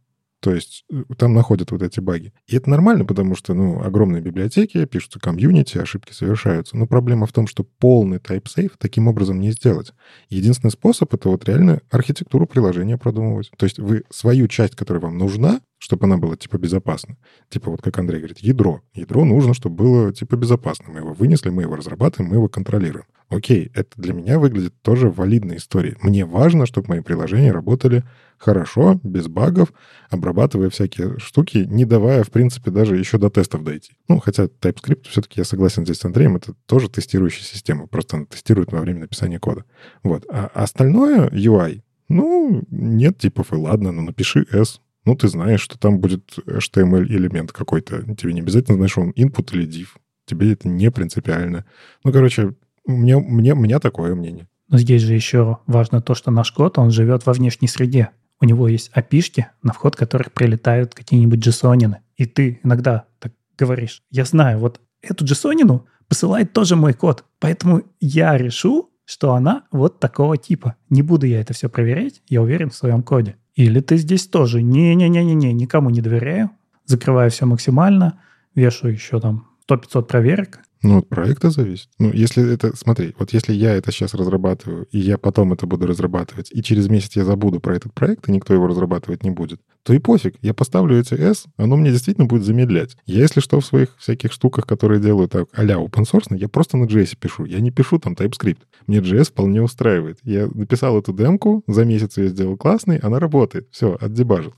[SPEAKER 2] То есть э, там находят вот эти баги. И это нормально, потому что, ну, огромные библиотеки, пишутся комьюнити, ошибки совершаются. Но проблема в том, что полный type-safe таким образом не сделать. Единственный способ — это вот реально архитектуру приложения продумывать. То есть вы свою часть, которая вам нужна, чтобы она была типа безопасна. Типа вот как Андрей говорит, ядро. Ядро нужно, чтобы было типа безопасно. Мы его вынесли, мы его разрабатываем, мы его контролируем. Окей, это для меня выглядит тоже валидной историей. Мне важно, чтобы мои приложения работали хорошо, без багов, обрабатывая всякие штуки, не давая, в принципе, даже еще до тестов дойти. Ну, хотя TypeScript, все-таки я согласен здесь с Андреем, это тоже тестирующая система, просто она тестирует во время написания кода. Вот. А остальное UI, ну, нет типов, и ладно, ну, напиши S. Ну, ты знаешь, что там будет HTML-элемент какой-то. Тебе не обязательно знаешь, он input или div. Тебе это не принципиально. Ну, короче, мне, мне, меня такое мнение.
[SPEAKER 1] Но здесь же еще важно то, что наш код, он живет во внешней среде. У него есть опишки, на вход которых прилетают какие-нибудь джессонины. И ты иногда так говоришь, я знаю, вот эту джессонину посылает тоже мой код, поэтому я решу, что она вот такого типа. Не буду я это все проверять, я уверен в своем коде. Или ты здесь тоже не-не-не-не-не, никому не доверяю, закрываю все максимально, вешаю еще там 100-500 проверок,
[SPEAKER 2] ну, от проекта зависит. Ну, если это, смотри, вот если я это сейчас разрабатываю, и я потом это буду разрабатывать, и через месяц я забуду про этот проект, и никто его разрабатывать не будет, то и пофиг. Я поставлю эти S, оно мне действительно будет замедлять. Я, если что, в своих всяких штуках, которые делаю так а-ля open source, я просто на JS пишу. Я не пишу там TypeScript. Мне JS вполне устраивает. Я написал эту демку, за месяц ее сделал классный, она работает. Все, отдебажил.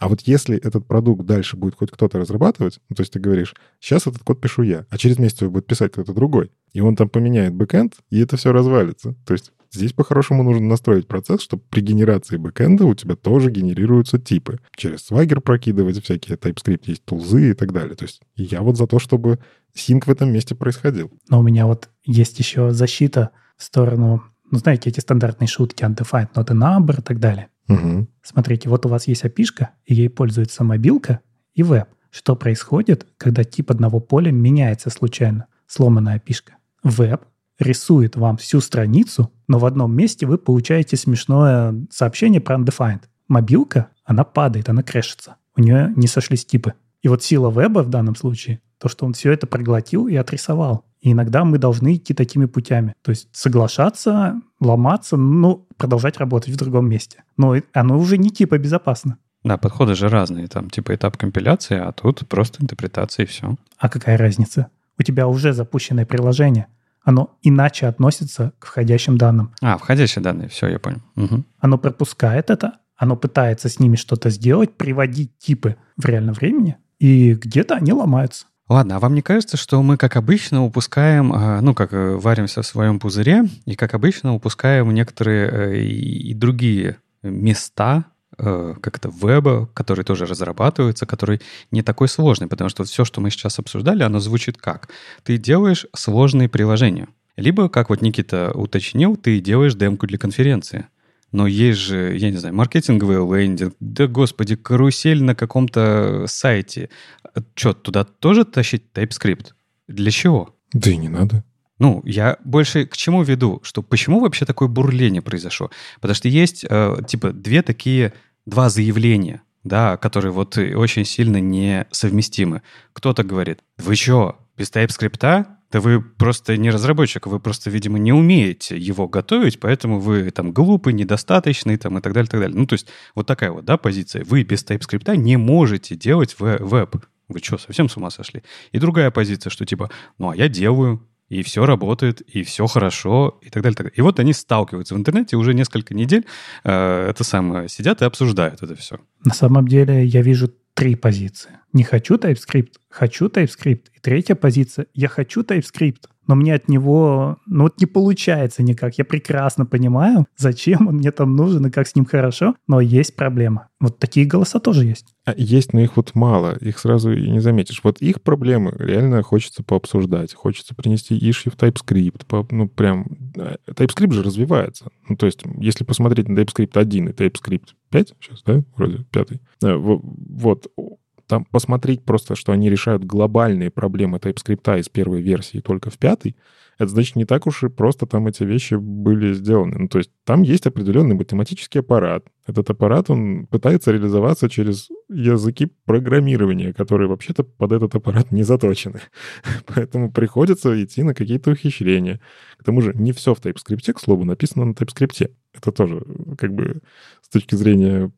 [SPEAKER 2] А вот если этот продукт дальше будет хоть кто-то разрабатывать, ну, то есть ты говоришь, сейчас этот код пишу я, а через месяц его будет писать кто-то другой, и он там поменяет бэкэнд, и это все развалится. То есть Здесь по-хорошему нужно настроить процесс, чтобы при генерации бэкэнда у тебя тоже генерируются типы. Через Swagger прокидывать всякие TypeScript, есть тулзы и так далее. То есть я вот за то, чтобы синк в этом месте происходил.
[SPEAKER 1] Но у меня вот есть еще защита в сторону, ну, знаете, эти стандартные шутки undefined, not a number и так далее.
[SPEAKER 2] Угу.
[SPEAKER 1] Смотрите, вот у вас есть опишка, и ей пользуется мобилка и веб. Что происходит, когда тип одного поля меняется случайно? Сломанная опишка. Веб рисует вам всю страницу, но в одном месте вы получаете смешное сообщение про undefined. Мобилка, она падает, она крэшится. У нее не сошлись типы. И вот сила веба в данном случае, то, что он все это проглотил и отрисовал. И иногда мы должны идти такими путями. То есть соглашаться, ломаться, ну, продолжать работать в другом месте. Но оно уже не типа безопасно.
[SPEAKER 3] Да, подходы же разные. Там типа этап компиляции, а тут просто интерпретация и все.
[SPEAKER 1] А какая разница? У тебя уже запущенное приложение. Оно иначе относится к входящим данным.
[SPEAKER 3] А, входящие данные, все, я понял. Угу.
[SPEAKER 1] Оно пропускает это, оно пытается с ними что-то сделать, приводить типы в реальном времени, и где-то они ломаются.
[SPEAKER 3] Ладно, а вам не кажется, что мы, как обычно, упускаем, а, ну, как э, варимся в своем пузыре, и, как обычно, упускаем некоторые э, и другие места, э, как это, веба, который тоже разрабатывается, который не такой сложный, потому что все, что мы сейчас обсуждали, оно звучит как? Ты делаешь сложные приложения. Либо, как вот Никита уточнил, ты делаешь демку для конференции. Но есть же, я не знаю, маркетинговый лендинг, да господи, карусель на каком-то сайте. Что, туда тоже тащить TypeScript? Для чего?
[SPEAKER 2] Да и не надо.
[SPEAKER 3] Ну, я больше к чему веду, что почему вообще такое бурление произошло? Потому что есть, э, типа, две такие, два заявления, да, которые вот очень сильно несовместимы. Кто-то говорит, вы что, без TypeScript да вы просто не разработчик, вы просто, видимо, не умеете его готовить, поэтому вы там глупый, недостаточный там, и так далее, так далее. Ну, то есть вот такая вот, да, позиция. Вы без TypeScript не можете делать веб. Вы что, совсем с ума сошли? И другая позиция, что типа, ну, а я делаю, и все работает, и все хорошо, и так далее. Так далее. И вот они сталкиваются в интернете уже несколько недель, э, это самое, сидят и обсуждают это все.
[SPEAKER 1] На самом деле я вижу три позиции. Не хочу TypeScript, хочу TypeScript. И третья позиция – я хочу TypeScript, но мне от него, ну вот не получается никак. Я прекрасно понимаю, зачем он мне там нужен и как с ним хорошо, но есть проблема. Вот такие голоса тоже есть.
[SPEAKER 2] А есть, но их вот мало, их сразу и не заметишь. Вот их проблемы реально хочется пообсуждать, хочется принести issue в TypeScript, по, ну прям... А, TypeScript же развивается. Ну то есть, если посмотреть на TypeScript 1 и TypeScript 5, сейчас, да, вроде пятый, э, вот, там посмотреть просто, что они решают глобальные проблемы TypeScript из первой версии только в пятой, это значит не так уж и просто там эти вещи были сделаны. Ну, то есть там есть определенный математический аппарат. Этот аппарат, он пытается реализоваться через языки программирования, которые вообще-то под этот аппарат не заточены. Поэтому приходится идти на какие-то ухищрения. К тому же не все в TypeScript, к слову, написано на TypeScript. Это тоже как бы с точки зрения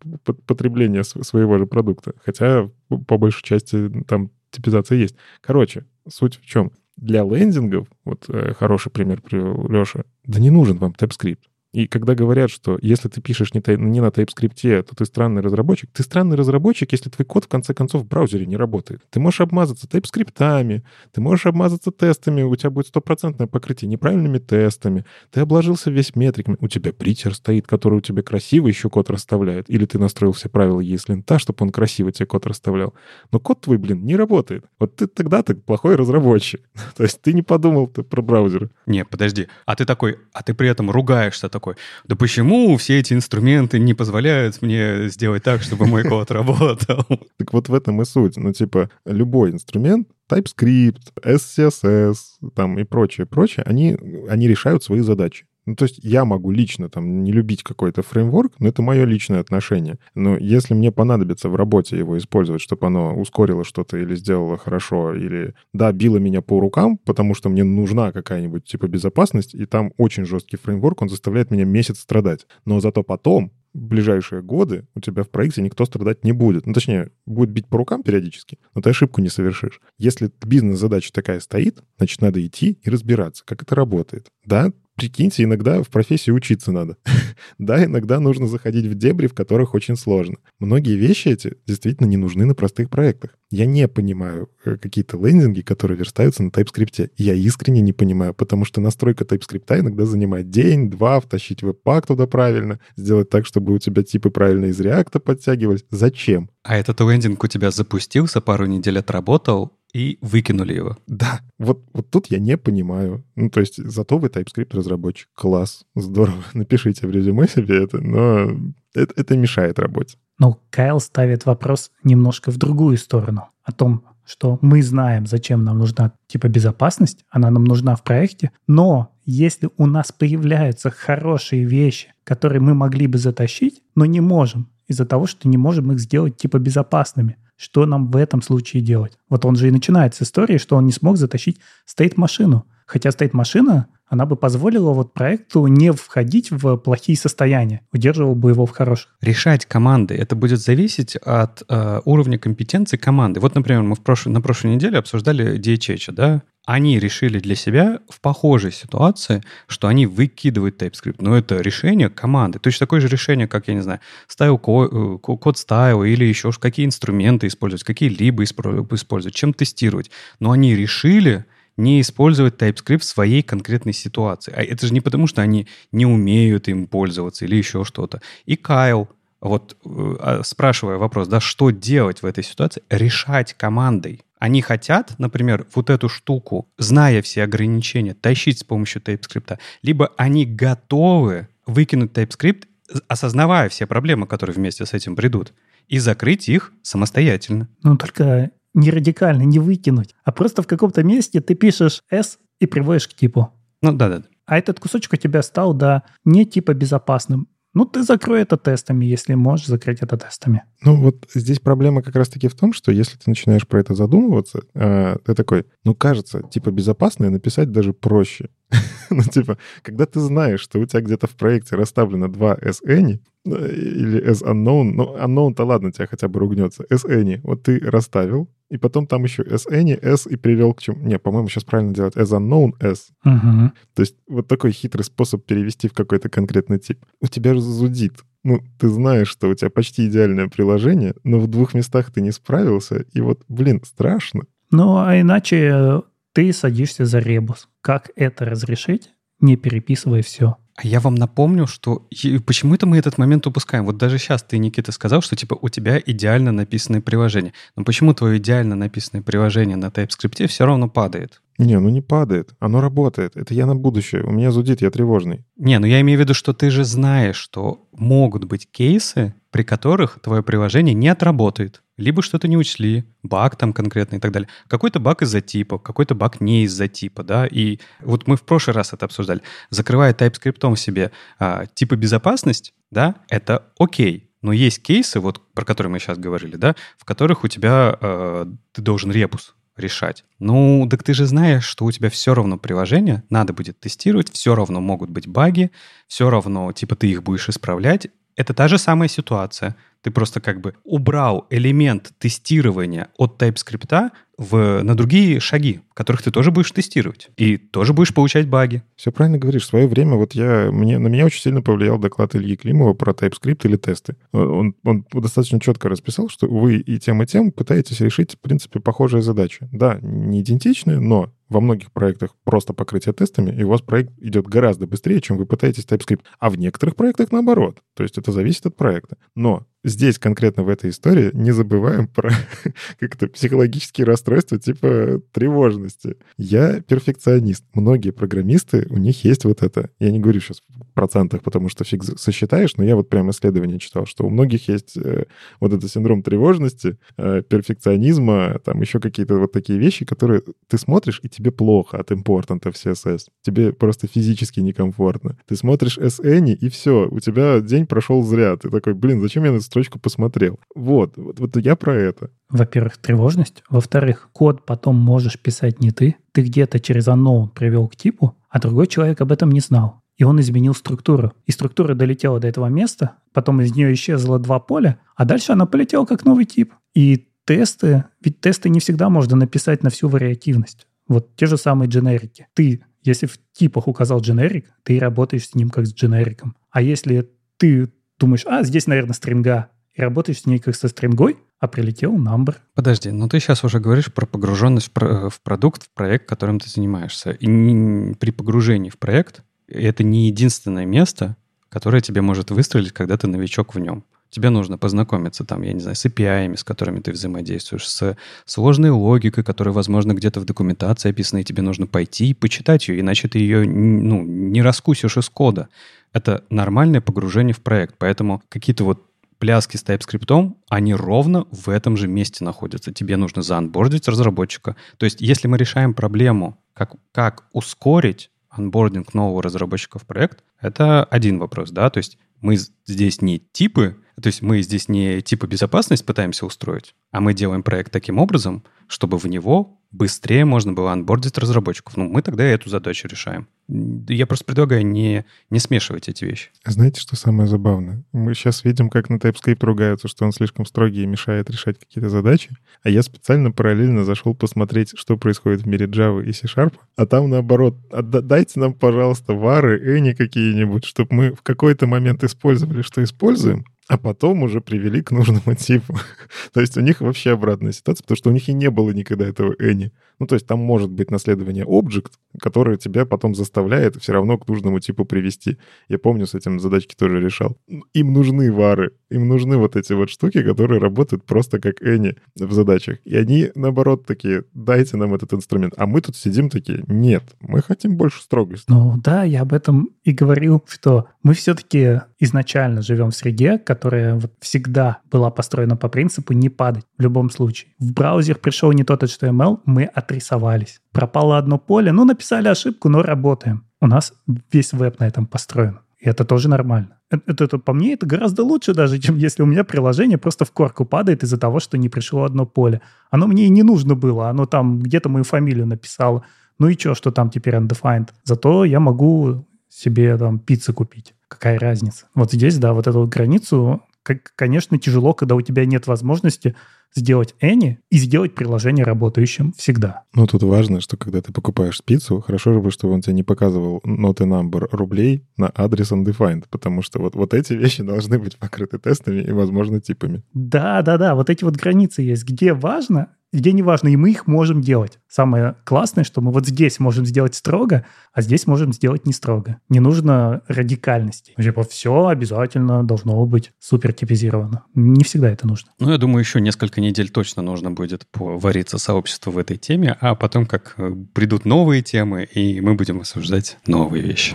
[SPEAKER 2] потребления своего же продукта. Хотя по большей части там типизация есть. Короче, суть в чем? для лендингов, вот э, хороший пример привел Леша, да не нужен вам TypeScript. И когда говорят, что если ты пишешь не, не на TypeScript, то ты странный разработчик, ты странный разработчик, если твой код в конце концов в браузере не работает. Ты можешь обмазаться TypeScript, ты можешь обмазаться тестами, у тебя будет стопроцентное покрытие неправильными тестами, ты обложился весь метриками, у тебя притер стоит, который у тебя красиво еще код расставляет, или ты настроил все правила ESLint, чтобы он красиво тебе код расставлял. Но код твой, блин, не работает. Вот ты тогда ты плохой разработчик. То есть ты не подумал про браузеры.
[SPEAKER 3] Не, подожди. А ты такой, а ты при этом ругаешься такой, да почему все эти инструменты не позволяют мне сделать так, чтобы мой код работал?
[SPEAKER 2] Так вот в этом и суть. Ну, типа, любой инструмент, TypeScript, SCSS, там и прочее, прочее, они, они решают свои задачи. Ну, то есть я могу лично там не любить какой-то фреймворк, но это мое личное отношение. Но если мне понадобится в работе его использовать, чтобы оно ускорило что-то или сделало хорошо, или, да, било меня по рукам, потому что мне нужна какая-нибудь типа безопасность, и там очень жесткий фреймворк, он заставляет меня месяц страдать. Но зато потом в ближайшие годы у тебя в проекте никто страдать не будет. Ну, точнее, будет бить по рукам периодически, но ты ошибку не совершишь. Если бизнес-задача такая стоит, значит, надо идти и разбираться, как это работает. Да, прикиньте, иногда в профессии учиться надо. да, иногда нужно заходить в дебри, в которых очень сложно. Многие вещи эти действительно не нужны на простых проектах. Я не понимаю э, какие-то лендинги, которые верстаются на TypeScript. Я искренне не понимаю, потому что настройка TypeScript иногда занимает день, два, втащить веб-пак туда правильно, сделать так, чтобы у тебя типы правильно из реакта подтягивались. Зачем?
[SPEAKER 3] А этот лендинг у тебя запустился, пару недель отработал, и выкинули его.
[SPEAKER 2] Да, вот, вот тут я не понимаю. Ну, то есть зато вы TypeScript разработчик. Класс, здорово. Напишите в резюме себе это, но это, это мешает работе.
[SPEAKER 1] Но Кайл ставит вопрос немножко в другую сторону. О том, что мы знаем, зачем нам нужна типа безопасность, она нам нужна в проекте, но если у нас появляются хорошие вещи, которые мы могли бы затащить, но не можем из-за того, что не можем их сделать типа безопасными, что нам в этом случае делать. Вот он же и начинает с истории, что он не смог затащить стейт-машину. Хотя стейт-машина, она бы позволила вот проекту не входить в плохие состояния, удерживала бы его в хороших.
[SPEAKER 3] Решать команды, это будет зависеть от э, уровня компетенции команды. Вот, например, мы в прошлой, на прошлой неделе обсуждали DHH, да, они решили для себя в похожей ситуации, что они выкидывают TypeScript. Но это решение команды. Точно такое же решение, как, я не знаю, стайл, э, код стайл или еще какие инструменты использовать, какие-либо использовать, чем тестировать. Но они решили не использовать TypeScript в своей конкретной ситуации. А это же не потому, что они не умеют им пользоваться или еще что-то. И Кайл, вот э, а, спрашивая вопрос, да, что делать в этой ситуации, решать командой. Они хотят, например, вот эту штуку, зная все ограничения, тащить с помощью TypeScript, либо они готовы выкинуть TypeScript, осознавая все проблемы, которые вместе с этим придут, и закрыть их самостоятельно.
[SPEAKER 1] Ну, только не радикально, не выкинуть, а просто в каком-то месте ты пишешь S и приводишь к типу.
[SPEAKER 3] Ну, да-да.
[SPEAKER 1] А этот кусочек у тебя стал, да, не типа безопасным. Ну, ты закрой это тестами, если можешь закрыть это тестами.
[SPEAKER 2] Ну, вот здесь проблема как раз-таки в том, что если ты начинаешь про это задумываться, э, ты такой, ну, кажется, типа безопасное написать даже проще. ну, типа, когда ты знаешь, что у тебя где-то в проекте расставлено два SN, или S unknown, ну, unknown-то ладно, тебя хотя бы ругнется, SN, вот ты расставил, и потом там еще SN, S и привел к чему... Не, по-моему, сейчас правильно делать as unknown S.
[SPEAKER 1] Угу.
[SPEAKER 2] То есть вот такой хитрый способ перевести в какой-то конкретный тип. У тебя же зудит. Ну, ты знаешь, что у тебя почти идеальное приложение, но в двух местах ты не справился, и вот, блин, страшно.
[SPEAKER 1] Ну, а иначе ты садишься за ребус. Как это разрешить, не переписывая все?
[SPEAKER 3] А я вам напомню, что почему-то мы этот момент упускаем. Вот даже сейчас ты, Никита, сказал, что типа у тебя идеально написанное приложение. Но почему твое идеально написанное приложение на TypeScript все равно падает?
[SPEAKER 2] Не, ну не падает. Оно работает. Это я на будущее. У меня зудит, я тревожный.
[SPEAKER 3] Не, ну я имею в виду, что ты же знаешь, что могут быть кейсы, при которых твое приложение не отработает. Либо что-то не учли, баг там конкретный и так далее. Какой-то баг из-за типа, какой-то баг не из-за типа, да. И вот мы в прошлый раз это обсуждали. Закрывая TypeScript себе а, типа безопасность, да, это окей. Но есть кейсы, вот про которые мы сейчас говорили, да, в которых у тебя э, ты должен ребус решать. Ну, так ты же знаешь, что у тебя все равно приложение надо будет тестировать, все равно могут быть баги, все равно, типа, ты их будешь исправлять. Это та же самая ситуация. Ты просто как бы убрал элемент тестирования от TypeScript в, на другие шаги, которых ты тоже будешь тестировать. И тоже будешь получать баги.
[SPEAKER 2] Все правильно говоришь. В свое время вот я, мне, на меня очень сильно повлиял доклад Ильи Климова про TypeScript или тесты. Он, он достаточно четко расписал, что вы и тем, и тем пытаетесь решить, в принципе, похожие задачи. Да, не идентичные, но во многих проектах просто покрытие тестами, и у вас проект идет гораздо быстрее, чем вы пытаетесь TypeScript. А в некоторых проектах наоборот. То есть это зависит от проекта. Но здесь конкретно в этой истории не забываем про как-то психологические расстройства типа тревожности. Я перфекционист. Многие программисты, у них есть вот это. Я не говорю сейчас в процентах, потому что фиг сосчитаешь, но я вот прям исследование читал, что у многих есть э, вот этот синдром тревожности, э, перфекционизма, там еще какие-то вот такие вещи, которые ты смотришь, и тебе плохо от импортанта в CSS. Тебе просто физически некомфортно. Ты смотришь SN, и все, у тебя день прошел зря. Ты такой, блин, зачем я строчку посмотрел. Вот, вот, вот я про это.
[SPEAKER 1] Во-первых, тревожность. Во-вторых, код потом можешь писать не ты. Ты где-то через unknown привел к типу, а другой человек об этом не знал. И он изменил структуру. И структура долетела до этого места, потом из нее исчезло два поля, а дальше она полетела как новый тип. И тесты, ведь тесты не всегда можно написать на всю вариативность. Вот те же самые дженерики. Ты, если в типах указал дженерик, ты работаешь с ним как с дженериком. А если ты думаешь, а, здесь, наверное, стринга, и работаешь с ней как со стрингой, а прилетел number.
[SPEAKER 3] Подожди, но ты сейчас уже говоришь про погруженность в, про, в продукт, в проект, которым ты занимаешься. И не, при погружении в проект это не единственное место, которое тебе может выстрелить, когда ты новичок в нем. Тебе нужно познакомиться там, я не знаю, с API, с которыми ты взаимодействуешь, с сложной логикой, которая, возможно, где-то в документации описана, и тебе нужно пойти и почитать ее, иначе ты ее ну, не раскусишь из кода. Это нормальное погружение в проект. Поэтому какие-то вот пляски с TypeScript, они ровно в этом же месте находятся. Тебе нужно заанбордить разработчика. То есть, если мы решаем проблему, как, как ускорить анбординг нового разработчика в проект, это один вопрос, да, то есть мы здесь не типы То есть мы здесь не типа безопасность пытаемся устроить, а мы делаем проект таким образом, чтобы в него быстрее можно было анбордить разработчиков. Ну, мы тогда эту задачу решаем. Я просто предлагаю не, не смешивать эти вещи.
[SPEAKER 2] Знаете, что самое забавное? Мы сейчас видим, как на TypeScript ругаются, что он слишком строгий и мешает решать какие-то задачи. А я специально параллельно зашел посмотреть, что происходит в мире Java и C-Sharp. А там наоборот, дайте нам, пожалуйста, вары, эни какие-нибудь, чтобы мы в какой-то момент использовали, что используем, а потом уже привели к нужному типу. то есть у них вообще обратная ситуация, потому что у них и не было никогда этого any. Ну, то есть там может быть наследование объект, которое тебя потом заставляет все равно к нужному типу привести. Я помню, с этим задачки тоже решал. Им нужны вары, им нужны вот эти вот штуки, которые работают просто как any в задачах. И они, наоборот, такие, дайте нам этот инструмент. А мы тут сидим такие, нет, мы хотим больше строгости.
[SPEAKER 1] Ну да, я об этом и говорю, что мы все-таки изначально живем в среде, вот всегда была построена по принципу не падать в любом случае. В браузер пришел не тот HTML, мы отрисовались. Пропало одно поле, ну, написали ошибку, но работаем. У нас весь веб на этом построен. И это тоже нормально. Это, это, по мне это гораздо лучше даже, чем если у меня приложение просто в корку падает из-за того, что не пришло одно поле. Оно мне и не нужно было, оно там где-то мою фамилию написало. Ну и что, что там теперь undefined? Зато я могу себе там пиццы купить. Какая разница? Вот здесь, да, вот эту границу, как, конечно, тяжело, когда у тебя нет возможности сделать Any и сделать приложение работающим всегда.
[SPEAKER 2] Ну, тут важно, что когда ты покупаешь пиццу, хорошо бы, чтобы он тебе не показывал ноты number рублей на адрес undefined, потому что вот, вот эти вещи должны быть покрыты тестами и, возможно, типами.
[SPEAKER 1] Да, да, да, вот эти вот границы есть. Где важно, где не важно, и мы их можем делать. Самое классное, что мы вот здесь можем сделать строго, а здесь можем сделать не строго. Не нужно радикальности. Типа все обязательно должно быть супер типизировано. Не всегда это нужно.
[SPEAKER 3] Ну, я думаю, еще несколько недель точно нужно будет вариться сообществу в этой теме, а потом как э, придут новые темы, и мы будем обсуждать новые вещи.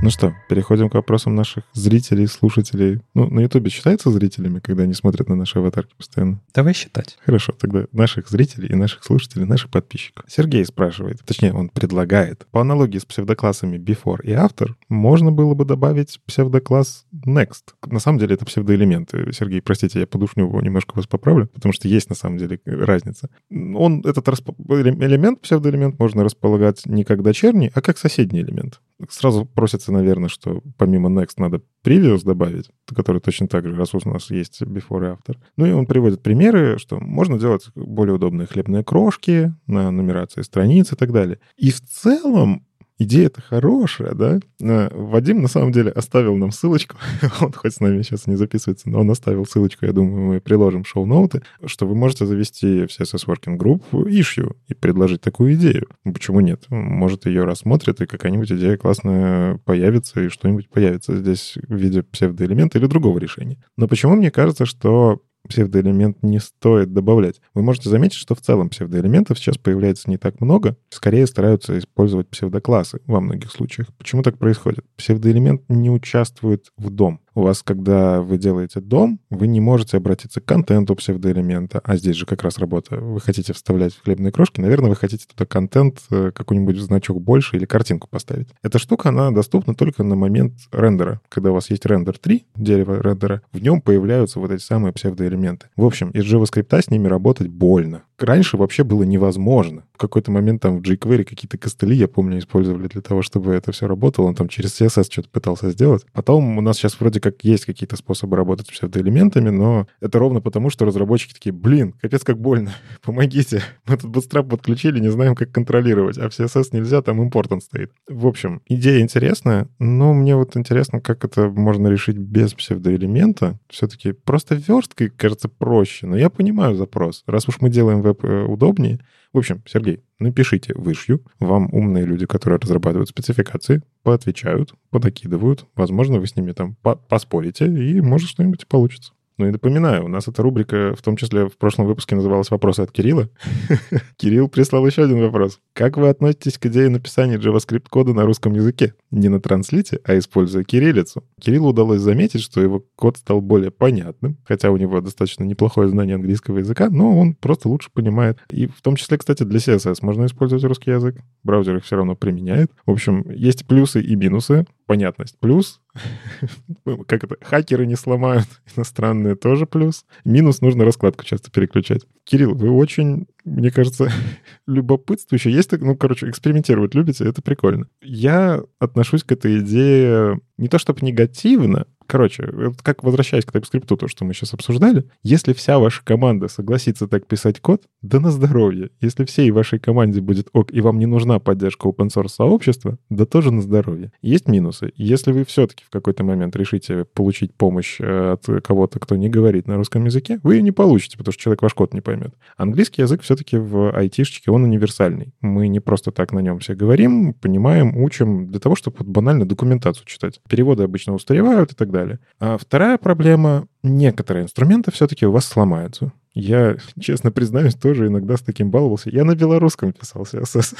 [SPEAKER 2] Ну что, переходим к вопросам наших зрителей, слушателей. Ну, на Ютубе считается зрителями, когда они смотрят на наши аватарки постоянно?
[SPEAKER 3] Давай считать.
[SPEAKER 2] Хорошо, тогда наших зрителей и наших слушателей, наших подписчиков. Сергей спрашивает, точнее, он предлагает. По аналогии с псевдоклассами before и after, можно было бы добавить псевдокласс next. На самом деле это псевдоэлементы. Сергей, простите, я подушню его немножко вас поправлю, потому что есть на самом деле разница. Он, этот расп... элемент, псевдоэлемент, можно располагать не как дочерний, а как соседний элемент. Сразу просится, наверное, что помимо next надо previous добавить, который точно так же, раз у нас есть before и after. Ну и он приводит примеры, что можно делать более удобные хлебные крошки на нумерации страниц и так далее. И в целом идея-то хорошая, да? Вадим, на самом деле, оставил нам ссылочку. он хоть с нами сейчас не записывается, но он оставил ссылочку, я думаю, мы приложим шоу-ноуты, что вы можете завести в CSS Working Group issue и предложить такую идею. Почему нет? Может, ее рассмотрят, и какая-нибудь идея классная появится, и что-нибудь появится здесь в виде псевдоэлемента или другого решения. Но почему мне кажется, что псевдоэлемент не стоит добавлять. Вы можете заметить, что в целом псевдоэлементов сейчас появляется не так много. Скорее стараются использовать псевдоклассы во многих случаях. Почему так происходит? Псевдоэлемент не участвует в дом у вас, когда вы делаете дом, вы не можете обратиться к контенту псевдоэлемента, а здесь же как раз работа. Вы хотите вставлять хлебные крошки, наверное, вы хотите туда контент, э, какой-нибудь значок больше или картинку поставить. Эта штука, она доступна только на момент рендера. Когда у вас есть рендер 3, дерево рендера, в нем появляются вот эти самые псевдоэлементы. В общем, из JavaScript с ними работать больно. Раньше вообще было невозможно. Какой-то момент там в jQuery какие-то костыли, я помню, использовали для того, чтобы это все работало. Он там через CSS что-то пытался сделать. Потом у нас сейчас вроде как есть какие-то способы работать с псевдоэлементами, но это ровно потому, что разработчики такие, блин, капец как больно, помогите. Мы тут Bootstrap подключили, не знаем, как контролировать, а в CSS нельзя, там important стоит. В общем, идея интересная, но мне вот интересно, как это можно решить без псевдоэлемента. Все-таки просто версткой, кажется, проще, но я понимаю запрос. Раз уж мы делаем веб э, удобнее, в общем, Сергей, напишите вышью. Вам умные люди, которые разрабатывают спецификации, поотвечают, подокидывают. Возможно, вы с ними там по поспорите, и может что-нибудь получится. Ну и напоминаю, у нас эта рубрика, в том числе в прошлом выпуске, называлась «Вопросы от Кирилла». Кирилл прислал еще один вопрос. Как вы относитесь к идее написания JavaScript-кода на русском языке? Не на транслите, а используя кириллицу. Кириллу удалось заметить, что его код стал более понятным, хотя у него достаточно неплохое знание английского языка, но он просто лучше понимает. И в том числе, кстати, для CSS можно использовать русский язык. Браузер их все равно применяет. В общем, есть плюсы и минусы. Понятность плюс. Как это? Хакеры не сломают. Иностранные тоже плюс. Минус нужно раскладку часто переключать. Кирилл, вы очень, мне кажется, любопытствующий. Есть, ну, короче, экспериментировать любите, это прикольно. Я отношусь к этой идее не то чтобы негативно, Короче, как возвращаясь к TypeScript, то, что мы сейчас обсуждали, если вся ваша команда согласится так писать код, да на здоровье. Если всей вашей команде будет ок, и вам не нужна поддержка open source сообщества, да тоже на здоровье. Есть минусы. Если вы все-таки в какой-то момент решите получить помощь э, от кого-то, кто не говорит на русском языке, вы ее не получите, потому что человек ваш код не поймет. Английский язык все-таки в айтишечке, он универсальный. Мы не просто так на нем все говорим, понимаем, учим для того, чтобы банально документацию читать. Переводы обычно устаревают и так далее далее. А вторая проблема — некоторые инструменты все-таки у вас сломаются. Я, честно признаюсь, тоже иногда с таким баловался. Я на белорусском писал CSS,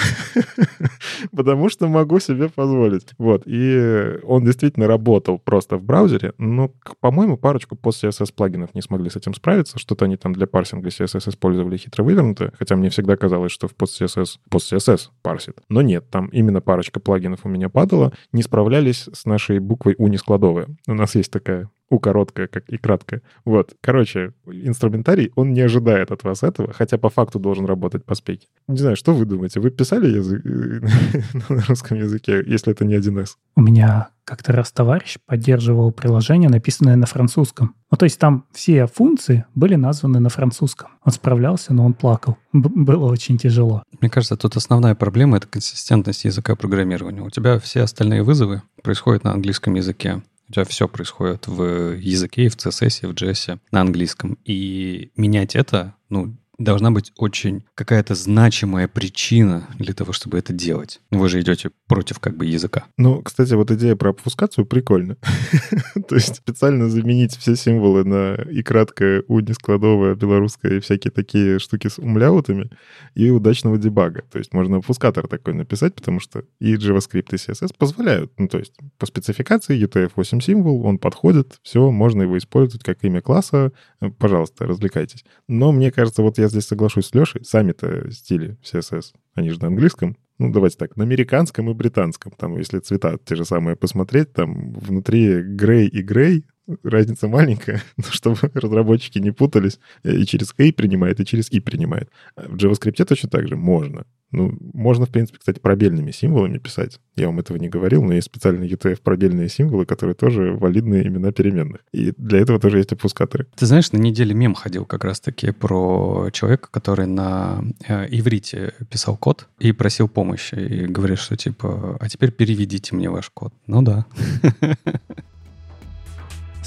[SPEAKER 2] потому что могу себе позволить. Вот, и он действительно работал просто в браузере, но, по-моему, парочку пост-CSS плагинов не смогли с этим справиться. Что-то они там для парсинга CSS использовали хитро вывернуто, хотя мне всегда казалось, что в пост-CSS пост-CSS парсит. Но нет, там именно парочка плагинов у меня падала, не справлялись с нашей буквой U не складовая. У нас есть такая у короткая, как и краткая. Вот. Короче, инструментарий, он не ожидает от вас этого, хотя по факту должен работать по спеке. Не знаю, что вы думаете? Вы писали язык на русском языке, если это не 1С?
[SPEAKER 1] У меня как-то раз товарищ поддерживал приложение, написанное на французском. Ну, то есть там все функции были названы на французском. Он справлялся, но он плакал. Б- было очень тяжело.
[SPEAKER 3] Мне кажется, тут основная проблема — это консистентность языка программирования. У тебя все остальные вызовы происходят на английском языке. У тебя все происходит в языке, в CSS, в JS на английском. И менять это, ну, должна быть очень какая-то значимая причина для того, чтобы это делать. Вы же идете против как бы языка.
[SPEAKER 2] Ну, кстати, вот идея про обфускацию прикольна. То есть специально заменить все символы на и краткое, у нескладовое, белорусское и всякие такие штуки с умляутами и удачного дебага. То есть можно обфускатор такой написать, потому что и JavaScript, и CSS позволяют. Ну, то есть по спецификации UTF-8 символ, он подходит, все, можно его использовать как имя класса. Пожалуйста, развлекайтесь. Но мне кажется, вот я здесь соглашусь с Лешей, сами-то стили CSS, они же на английском, ну, давайте так, на американском и британском. Там, если цвета те же самые посмотреть, там внутри грей и грей, разница маленькая, но чтобы разработчики не путались, и через A принимает, и через I принимает. В JavaScript точно так же можно. Ну, можно, в принципе, кстати, пробельными символами писать. Я вам этого не говорил, но есть специальные UTF пробельные символы, которые тоже валидные имена переменных. И для этого тоже есть опускаторы.
[SPEAKER 3] Ты знаешь, на неделе мем ходил как раз-таки про человека, который на э, иврите писал код и просил помощи. И говорит, что типа, а теперь переведите мне ваш код. Ну да.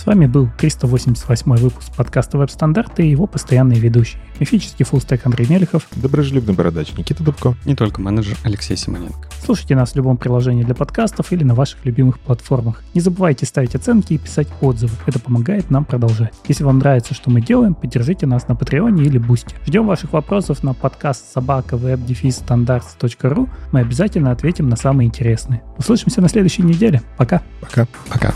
[SPEAKER 1] С вами был 388 выпуск подкаста «Веб-стандарты» и его постоянные ведущие. Мифический fullstack Андрей Мелехов.
[SPEAKER 2] Доброжелюбный бородач Никита Дубко.
[SPEAKER 3] Не только менеджер Алексей Симоненко.
[SPEAKER 1] Слушайте нас в любом приложении для подкастов или на ваших любимых платформах. Не забывайте ставить оценки и писать отзывы. Это помогает нам продолжать. Если вам нравится, что мы делаем, поддержите нас на Патреоне или Бусти. Ждем ваших вопросов на подкаст собака Мы обязательно ответим на самые интересные. Услышимся на следующей неделе. Пока.
[SPEAKER 2] Пока.
[SPEAKER 3] Пока.